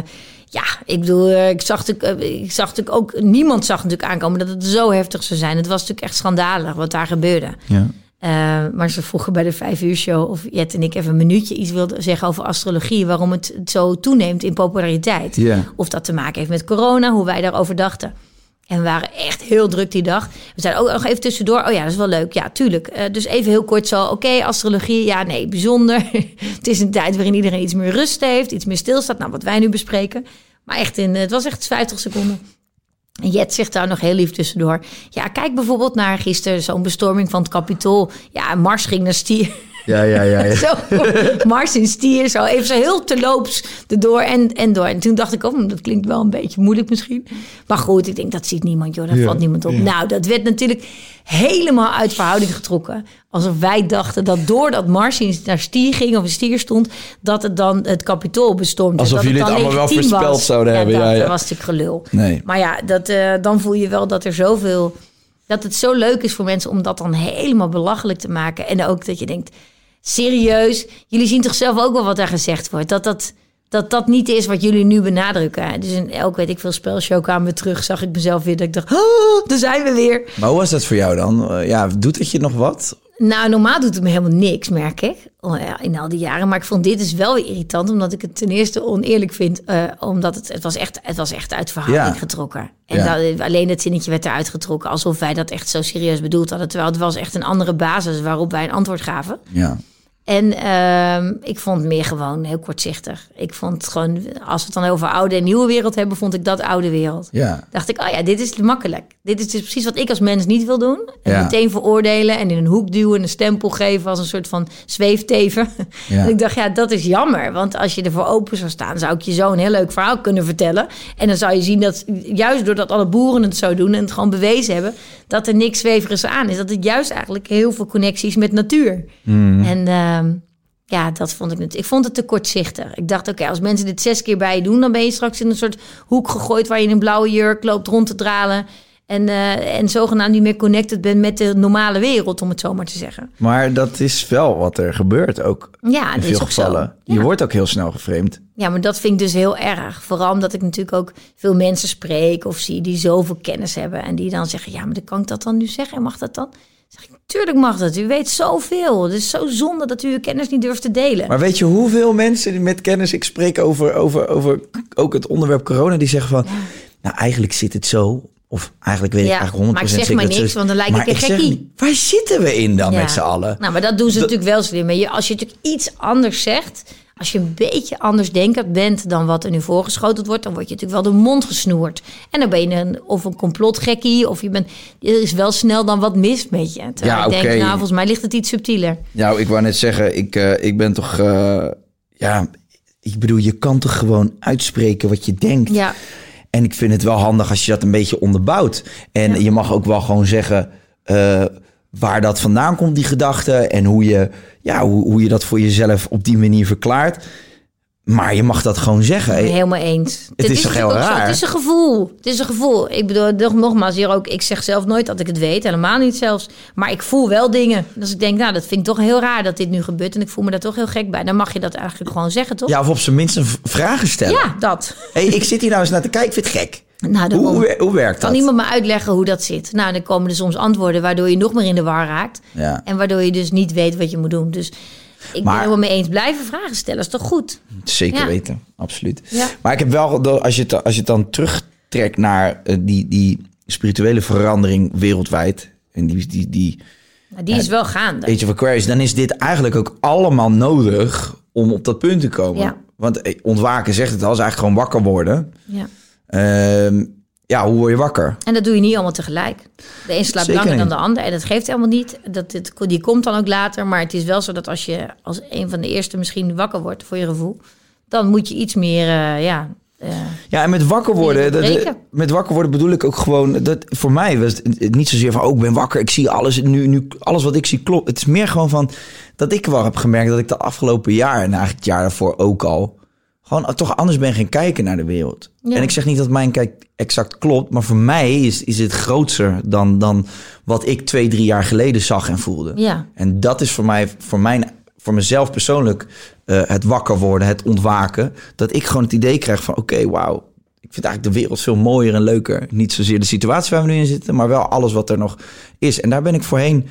ja, ik bedoel, eh, ik zag, natuurlijk, eh, ik zag natuurlijk ook... Niemand zag natuurlijk aankomen dat het zo heftig zou zijn. Het was natuurlijk echt schandalig wat daar gebeurde. ja. Eh, maar ze vroegen bij de vijf uur show of Jet en ik even een minuutje iets wilden zeggen over astrologie. Waarom het zo toeneemt in populariteit. Ja. Of dat te maken heeft met corona, hoe wij daarover dachten. En we waren echt heel druk die dag. We zeiden ook nog even tussendoor. Oh ja, dat is wel leuk. Ja, tuurlijk. Eh, dus even heel kort zo. Oké, astrologie. Ja, nee, bijzonder. het is een tijd waarin iedereen iets meer rust heeft. Iets meer stilstaat. Nou, wat wij nu bespreken. Maar echt in, het was echt 50 seconden. En Jet zegt daar nog heel lief tussendoor. Ja, kijk bijvoorbeeld naar gisteren zo'n bestorming van het Capitool. Ja, Mars ging naar stier. Ja, ja, ja. ja. Zo, Mars in stier, zo even zo heel terloops erdoor en, en door. En toen dacht ik, oh, dat klinkt wel een beetje moeilijk misschien. Maar goed, ik denk, dat ziet niemand, joh, daar valt niemand op. Nou, dat werd natuurlijk helemaal uit verhouding getrokken. Alsof wij dachten dat doordat Mars in- naar stier ging of een stier stond, dat het dan het kapitool bestormd. Alsof dat jullie dan het allemaal wel voorspeld was. zouden ja, hebben, Dat, ja, ja. dat was natuurlijk gelul. Nee. Maar ja, dat, eh, dan voel je wel dat er zoveel... Dat het zo leuk is voor mensen om dat dan helemaal belachelijk te maken. En ook dat je denkt, serieus, jullie zien toch zelf ook wel wat daar gezegd wordt. Dat dat, dat, dat niet is wat jullie nu benadrukken. Dus in elk, weet ik veel, spelshow kwamen we terug. Zag ik mezelf weer dat ik dacht, oh, daar zijn we weer. Maar hoe was dat voor jou dan? Eh, ja, doet het je nog wat? Nou, normaal doet het me helemaal niks, merk ik. Oh, in al die jaren. Maar ik vond dit is wel weer irritant. Omdat ik het ten eerste oneerlijk vind. eh, omdat het, het, was echt, het was echt uit verhouding Ja. getrokken. En Ja. dat, alleen het zinnetje werd eruit getrokken. Alsof wij dat echt zo serieus bedoeld hadden. Terwijl het was echt een andere basis waarop wij een antwoord gaven. Ja. En ehm, ik vond het meer gewoon heel kortzichtig. Ik vond het gewoon, als we het dan over oude en nieuwe wereld hebben, vond ik dat oude wereld. Ja. Dacht ik, oh ja, dit is makkelijk. Dit is dus precies wat ik als mens niet wil doen. En Ja. meteen veroordelen en in een hoek duwen en een stempel geven als een soort van zweefteven. Ja. En ik dacht, ja, dat is jammer. Want als je ervoor open zou staan, zou ik je zo een heel leuk verhaal kunnen vertellen. En dan zou je zien dat juist doordat alle boeren het zo doen en het gewoon bewezen hebben, dat er niks zweverigs aan is. Dat het juist eigenlijk heel veel connecties met natuur. Mm. En ehm, ja, dat vond ik het. Ik vond het te kortzichtig. Ik dacht, oké, als mensen dit zes keer bij je doen, dan ben je straks in een soort hoek gegooid waar je in een blauwe jurk loopt rond te dralen. En, eh, en zogenaamd niet meer connected bent met de normale wereld, om het zo maar te zeggen. Maar dat is wel wat er gebeurt ook. Ja, in veel gevallen. Ja. Je wordt ook heel snel geframed. Ja, maar dat vind ik dus heel erg. Vooral omdat ik natuurlijk ook veel mensen spreek of zie die zoveel kennis hebben. En die dan zeggen, ja, maar dan kan ik dat dan nu zeggen? Mag dat dan? Zeg ik, tuurlijk mag dat. U weet zoveel. Het is zo zonde dat u uw kennis niet durft te delen. Maar weet je hoeveel mensen die met kennis ik spreek over, over, over ook het onderwerp corona, die zeggen van, nou eigenlijk zit het zo. Of eigenlijk weet ik eigenlijk 100% maar ik zeg maar niks, zo is. want dan lijk ik een gekkie. Waar zitten we in dan Ja. met z'n allen? Nou, maar dat doen ze natuurlijk wel slim. Maar je- Als je natuurlijk iets anders zegt, als je een beetje anders denkend bent dan wat er nu voorgeschoteld wordt, dan word je natuurlijk wel de mond gesnoerd. En dan ben je een, of een complotgekkie, of je bent, er is wel snel dan wat mis met je. Terwijl Ja, ik denk, nou, volgens mij ligt het iets subtieler. Nou, ik wou net zeggen, ik, eh, ik ben toch, eh, ja, ik bedoel, je kan toch gewoon uitspreken wat je denkt. Ja, En ik vind het wel handig als je dat een beetje onderbouwt. En je mag ook wel gewoon zeggen eh, waar dat vandaan komt, die gedachte. En hoe je, ja, hoe, hoe je dat voor jezelf op die manier verklaart. Maar je mag dat gewoon zeggen. ik ben helemaal eens. Het is toch heel zo. raar? Het is een gevoel. Het is een gevoel. Ik bedoel, nog- nogmaals, hier ook, ik zeg zelf nooit dat ik het weet, helemaal niet zelfs. Maar ik voel wel dingen. Dus ik denk, nou, dat vind ik toch heel raar dat dit nu gebeurt. En ik voel me daar toch heel gek bij. Dan mag je dat eigenlijk gewoon zeggen, toch? Ja, of op zijn minst een vragen stellen. Ja, dat. Hey, ik zit hier nou eens naar te kijken, ik vind het gek. Nou. Hoe, hoe, hoe werkt dat? Kan iemand me uitleggen hoe dat zit? Nou, dan komen er soms antwoorden waardoor je nog meer in de war raakt. Ja. En waardoor je dus niet weet wat je moet doen. Dus ik ben Maar- het helemaal mee eens. Blijven vragen stellen, is toch goed? Zeker Ja. weten, absoluut. Ja. Maar ik heb wel, als je het, als je het dan terugtrekt naar eh, die, die spirituele verandering wereldwijd... en die, die, die Nou, die is wel gaande. Age of Aquarius... dan is dit eigenlijk ook allemaal nodig om op dat punt te komen. Want eh, ontwaken zegt het al, is eigenlijk gewoon wakker worden. Ja. Ehm, ja, hoe word je wakker? En dat doe je niet allemaal tegelijk. De een slaapt Zeker langer dan de ander. En dat geeft helemaal niet. Dat, dit, die komt dan ook later. Maar het is wel zo dat als je als een van de eerste misschien wakker wordt voor je gevoel... dan moet je iets meer, eh, ja... eh, Ja, en met wakker worden, dat, met wakker worden bedoel ik ook gewoon dat voor mij was het niet zozeer van oh ik ben wakker, ik zie alles nu, nu alles wat ik zie klopt. Het is meer gewoon van dat ik wel heb gemerkt dat ik de afgelopen jaar en eigenlijk het jaar daarvoor ook al gewoon toch anders ben gaan kijken naar de wereld. Ja. En ik zeg niet dat mijn kijk exact klopt, maar voor mij is, is het groter dan, dan wat ik twee, drie jaar geleden zag en voelde. Ja. En dat is voor mij, voor mijn, voor mezelf persoonlijk, eh, het wakker worden, het ontwaken. Dat ik gewoon het idee krijg van, oké, wauw. Ik vind eigenlijk de wereld veel mooier en leuker. Niet zozeer de situatie waar we nu in zitten, maar wel alles wat er nog is. En daar ben ik voorheen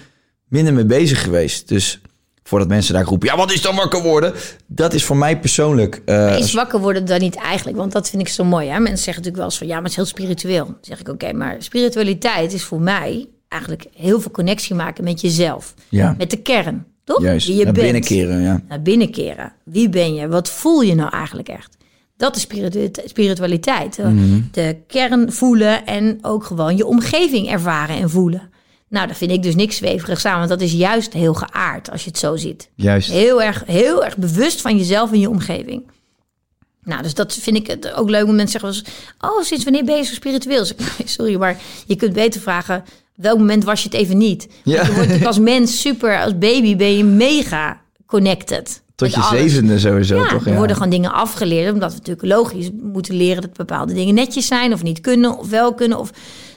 minder mee bezig geweest. Dus voordat mensen daar roepen, ja, wat is dan wakker worden? Dat is voor mij persoonlijk... eh, is wakker worden dan niet eigenlijk? Want dat vind ik zo mooi. Hè? Mensen zeggen natuurlijk wel eens van ja, maar het is heel spiritueel. Dan zeg ik oké, maar spiritualiteit is voor mij eigenlijk heel veel connectie maken met jezelf. Ja. Met de kern, toch? juist, Wie je naar bent. binnenkeren, ja. Naar binnenkeren. Wie ben je? Wat voel je nou eigenlijk echt? Dat is spiritu- spiritualiteit. Mhm. De kern voelen en ook gewoon je omgeving ervaren en voelen. Nou, dat vind ik dus niks zweverigs aan, want dat is juist heel geaard als je het zo ziet. Juist. Heel erg, heel erg bewust van jezelf en je omgeving. Nou, dus dat vind ik het ook leuk. om Mensen zeggen wel eens, oh, sinds wanneer ben je zo spiritueel? Sorry, maar je kunt beter vragen, welk moment was je het even niet? Ja. Je wordt als mens super, als baby ben je mega connected. Tot je alles. zevende sowieso, Ja, toch? er Ja. worden gewoon dingen afgeleerd, omdat we natuurlijk logisch moeten leren dat bepaalde dingen netjes zijn of niet kunnen of wel kunnen. Of,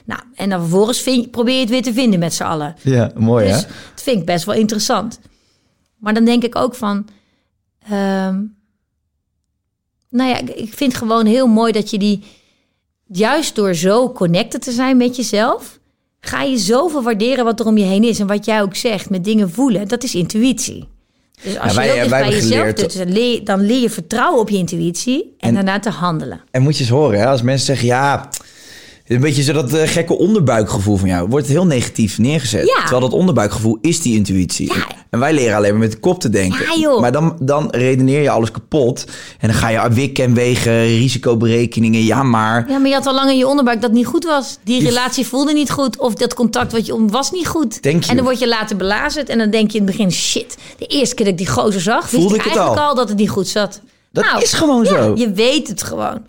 nou, en dan vervolgens vind, probeer je het weer te vinden met z'n allen. ja, mooi Dus hè? dat vind ik best wel interessant. Maar dan denk ik ook van... ehm, nou ja, ik- vind gewoon heel mooi dat je die... Juist door zo connected te zijn met jezelf... ga je zoveel waarderen wat er om je heen is. En wat jij ook zegt, met dingen voelen. Dat is intuïtie. Dus als wij- je wij bij jezelf doet, dan leer, je- dan leer je vertrouwen op je intuïtie... en, En- daarna te handelen. En moet je eens horen, hè? als mensen zeggen, ja, een beetje zo dat eh, gekke onderbuikgevoel van jou, wordt het heel negatief neergezet. Ja. Terwijl dat onderbuikgevoel is die intuïtie. Ja. En wij leren alleen maar met de kop te denken. Ja. Maar dan, dan redeneer je alles kapot. En dan ga je wikken en wegen, risicoberekeningen, ja maar. Ja, maar je had al lang in je onderbuik dat niet goed was. Die relatie voelde niet goed. Of dat contact wat je om was niet goed. Denk je? En dan word je later belazerd. En dan denk je in het begin, shit. De eerste keer dat ik die gozer zag, wist Voelde ik ik het eigenlijk al? al. dat het niet goed zat. Dat Nou, is gewoon ja, zo. Je weet het gewoon.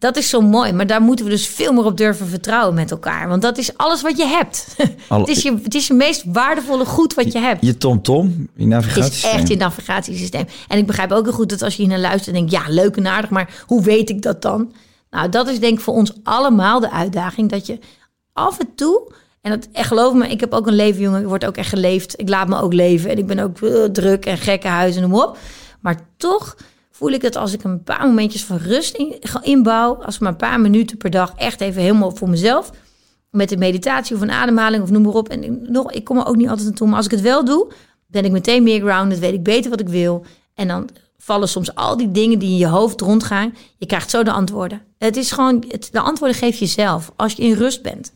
Dat is zo mooi. Maar daar moeten we dus veel meer op durven vertrouwen met elkaar. Want dat is alles wat je hebt. Alle- het, is je, het is je meest waardevolle goed wat je hebt. Je TomTom, je Het navigatiesysteem. is echt je navigatiesysteem. En ik begrijp ook heel goed dat als je hier naar luistert en denkt, ja, leuk en aardig, maar hoe weet ik dat dan? Nou, dat is denk ik voor ons allemaal de uitdaging dat je af en toe, en dat echt geloof me, ik heb ook een leven, jongen, ik word ook echt geleefd. Ik laat me ook leven en ik ben ook eh, druk en gekke huizen, noem op. Maar toch voel ik het als ik een paar momentjes van rust in, inbouw, als ik maar een paar minuten per dag echt even helemaal voor mezelf, met de meditatie of een ademhaling of noem maar op. En ik- nog, ik kom er ook niet altijd aan toe. Maar als ik het wel doe, ben ik meteen meer grounded. Weet ik beter wat ik wil. En dan vallen soms al die dingen die in je hoofd rondgaan. Je krijgt zo de antwoorden. Het is gewoon, het, de antwoorden geef je zelf als je in rust bent.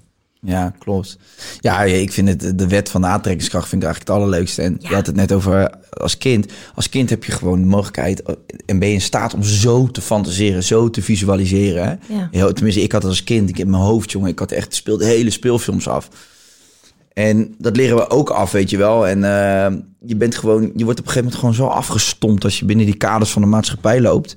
Ja, klopt. Ja, ik vind het de wet van de aantrekkingskracht vind ik eigenlijk het allerleukste. En Ja. je had het net over eh, als kind. Als kind heb je gewoon de mogelijkheid eh, en ben je in staat om zo te fantaseren, zo te visualiseren. Ja. Heel- tenminste, ik had het als kind, ik heb mijn hoofd, jongen, ik had echt speelde hele speelfilms af. En dat leren we ook af, weet je wel. En eh, je bent gewoon, je wordt op een gegeven moment gewoon zo afgestompt als je binnen die kaders van de maatschappij loopt.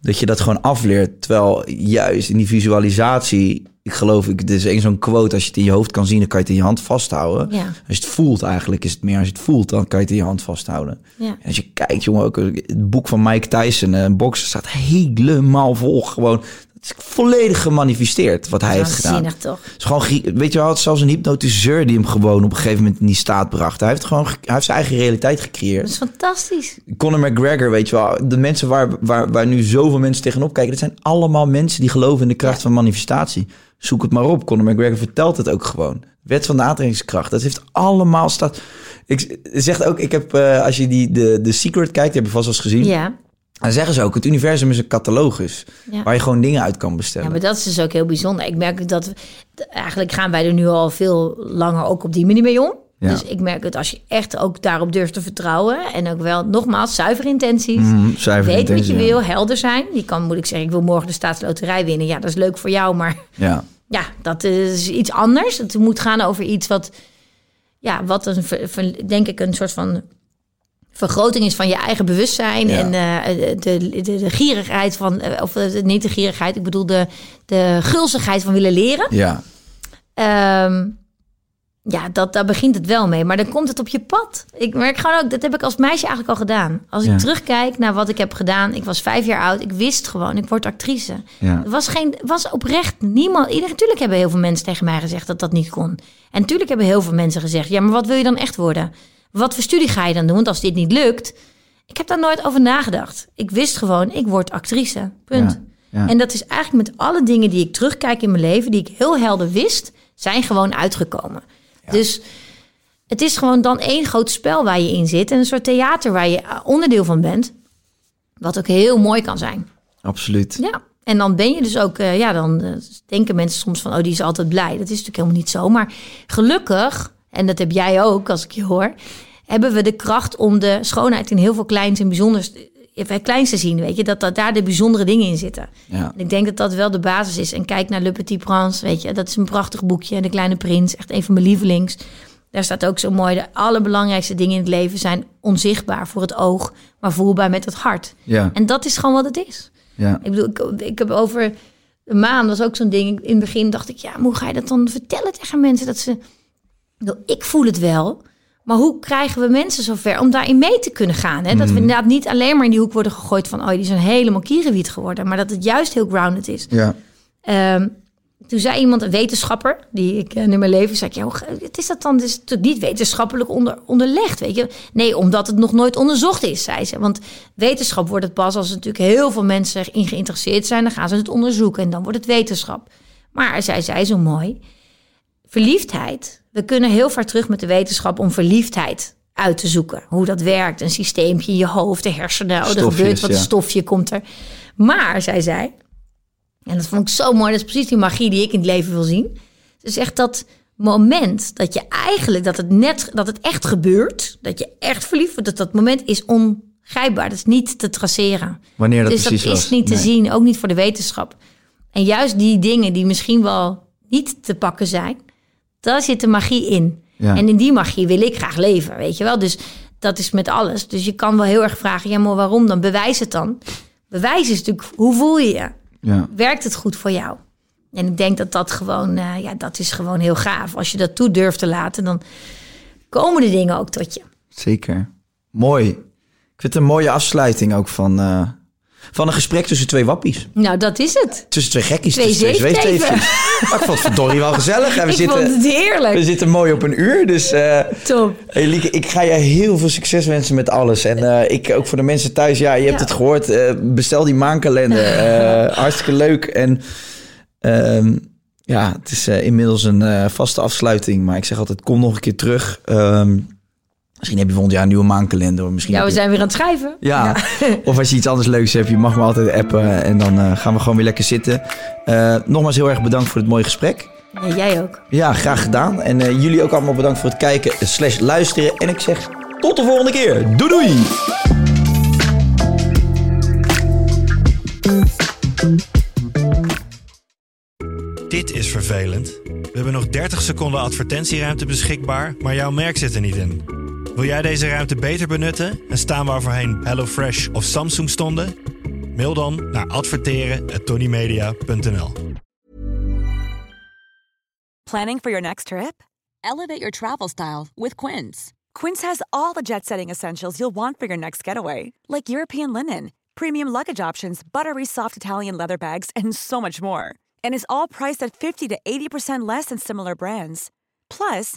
Dat je dat gewoon afleert. Terwijl juist in die visualisatie, ik geloof, ik, dit is één zo'n quote, als je het in je hoofd kan zien, dan kan je het in je hand vasthouden. Ja. Als je het voelt eigenlijk, is het meer als je het voelt, dan kan je het in je hand vasthouden. Ja. En als je kijkt, jongen, ook het boek van Mike Tyson, een bokser, staat helemaal vol. Gewoon, het is volledig gemanifesteerd wat hij heeft gedaan. Toch? Het is gewoon, weet je wel, het zelfs een hypnotiseur die hem gewoon op een gegeven moment in die staat bracht. Hij heeft gewoon, ge- hij heeft zijn eigen realiteit Dat gecreëerd. is fantastisch. Conor McGregor, weet je wel, de mensen waar, waar, waar nu zoveel mensen tegenop kijken, dat zijn allemaal mensen die geloven in de kracht van manifestatie. Zoek het maar op. Conor McGregor vertelt het ook gewoon. Wet van de aantrekkingskracht. Dat heeft allemaal staat. Ik zeg ook, ik heb, eh, als je die de, de Secret kijkt, heb je vast wel eens gezien. Ja. Dan zeggen ze ook, het universum is een catalogus Ja. waar je gewoon dingen uit kan bestellen. Ja, maar dat is dus ook heel bijzonder. Ik merk dat we- eigenlijk gaan wij er nu al veel langer ook op die manier mee om. Ja. Dus ik merk het als je echt ook daarop durft te vertrouwen en ook wel nogmaals zuiver intenties. Mhm, zuiver Weet wat je ja. wil, helder zijn. Je kan moet ik zeggen, ik wil morgen de staatsloterij winnen. Ja, dat is leuk voor jou, maar Ja, ja, dat is iets anders. Het moet gaan over iets wat, ja, wat een, denk ik, een soort van vergroting is van je eigen bewustzijn. Ja. En eh, de, de, de, gierigheid van, eh, of eh, niet de gierigheid, ik bedoel de, de gulzigheid van willen leren. ja. Ehm, ja, dat, daar begint het wel mee. Maar dan komt het op je pad. Ik merk gewoon ook, dat heb ik als meisje eigenlijk al gedaan. Als ik terugkijk naar wat ik heb gedaan. Ik was vijf jaar oud. Ik wist gewoon, ik word actrice. Ja. Er was, geen, was oprecht niemand. Iedereen, natuurlijk hebben heel veel mensen tegen mij gezegd dat dat niet kon. En natuurlijk hebben heel veel mensen gezegd: ja, maar wat wil je dan echt worden? Wat voor studie ga je dan doen? Want als dit niet lukt. Ik heb daar nooit over nagedacht. Ik wist gewoon, ik word actrice. Punt. Ja, ja. En dat is eigenlijk met alle dingen die ik terugkijk in mijn leven, die ik heel helder wist, zijn gewoon uitgekomen. Dus het is gewoon dan één groot spel waar je in zit. En een soort theater waar je onderdeel van bent. Wat ook heel mooi kan zijn. Absoluut. Ja. En dan ben je dus ook, eh, ja, dan eh, denken mensen soms van, oh, die is altijd blij. Dat is natuurlijk helemaal niet zo. Maar gelukkig, en dat heb jij ook als ik je hoor, hebben we de kracht om de schoonheid in heel veel kleins en bijzonders, even kleins te zien, weet je, dat, dat daar de bijzondere dingen in zitten. Ja. En ik denk dat dat wel de basis is. En kijk naar Le Petit Prince, weet je, dat is een prachtig boekje. En De Kleine Prins, echt een van mijn lievelings. Daar staat ook zo mooi, de allerbelangrijkste dingen in het leven zijn onzichtbaar voor het oog, maar voelbaar met het hart. Ja. En dat is gewoon wat het is. Ja. Ik bedoel, ik, ik heb over een maan was ook zo'n ding. In het begin dacht ik, ja, hoe ga je dat dan vertellen tegen mensen? Dat ze, ik voel het wel, maar hoe krijgen we mensen zover om daarin mee te kunnen gaan? Hè? Dat we inderdaad niet alleen maar in die hoek worden gegooid van, oh, die zijn helemaal kierenwiet geworden, maar dat het juist heel grounded is. Ja. Ehm, toen zei iemand, een wetenschapper, die ik ken in mijn leven, zei ga- wat is dat dan? Het is toch niet wetenschappelijk onder, onderlegd, weet je? Nee, omdat het nog nooit onderzocht is, zei ze. Want wetenschap wordt het pas als er natuurlijk heel veel mensen erin geïnteresseerd zijn, dan gaan ze het onderzoeken en dan wordt het wetenschap. Maar zij zei zo mooi, verliefdheid, we kunnen heel ver terug met de wetenschap om verliefdheid uit te zoeken. Hoe dat werkt, een systeempje in je hoofd, de hersenen, oh, er gebeurt wat ja. stofje komt er. Maar, zei zij, en dat vond ik zo mooi. Dat is precies die magie die ik in het leven wil zien. Ze zegt dat moment dat je eigenlijk, dat het net, dat het echt gebeurt. Dat je echt verliefd wordt. Dat dat moment is ongrijpbaar. Dat is niet te traceren. Wanneer dat dus dat precies is was. niet te zien. Ook niet voor de wetenschap. En juist die dingen die misschien wel niet te pakken zijn. Daar zit de magie in. Ja. En in die magie wil ik graag leven. Weet je wel? Dus dat is met alles. Dus je kan wel heel erg vragen. Ja, maar waarom dan? Bewijs het dan. Bewijs is natuurlijk, hoe voel je je? Ja. werkt het goed voor jou? En ik denk dat dat gewoon, eh, ja, dat is gewoon heel gaaf. Als je dat toe durft te laten, dan komen de dingen ook tot je. Zeker. Mooi. Ik vind het een mooie afsluiting ook van, eh, van een gesprek tussen twee wappies. Nou, dat is het. Tussen twee gekkies. Twee tussen twee zweefteefjes. Maar ik vond het verdorie wel gezellig. En we, ik zitten, vond het we heerlijk. zitten mooi op een uur. Dus eh Top. hey, Lieke, ik ga je heel veel succes wensen met alles. En eh, ik ook voor de mensen thuis. Ja, je hebt Ja. het gehoord. eh, bestel die maankalender. Hartstikke leuk. En ehm, Ja, het is inmiddels een vaste afsluiting. Maar ik zeg altijd, kom nog een keer terug. Ehm, misschien heb je volgend jaar een nieuwe maankalender. Misschien Ja, we je- zijn weer aan het schrijven. Ja, of als je iets anders leuks hebt, je mag me altijd appen. En dan eh, gaan we gewoon weer lekker zitten. Eh, nogmaals heel erg bedankt voor het mooie gesprek. Ja, jij ook. Ja, graag gedaan. En eh, jullie ook allemaal bedankt voor het kijken slash luisteren. En ik zeg tot de volgende keer. Doei doei! Dit is vervelend. We hebben nog 30 seconden advertentieruimte beschikbaar, maar jouw merk zit er niet in. Wil jij deze ruimte beter benutten en staan waar voorheen HelloFresh of Samsung stonden? Mail dan naar adverteren@tonymedia.nl. Planning for your next trip? Elevate your travel style with Quince. Quince has all the jet setting essentials you'll want for your next getaway, like European linen, premium luggage options, buttery soft Italian leather bags, and so much more. And is all priced at 50 to 80% less than similar brands. Plus,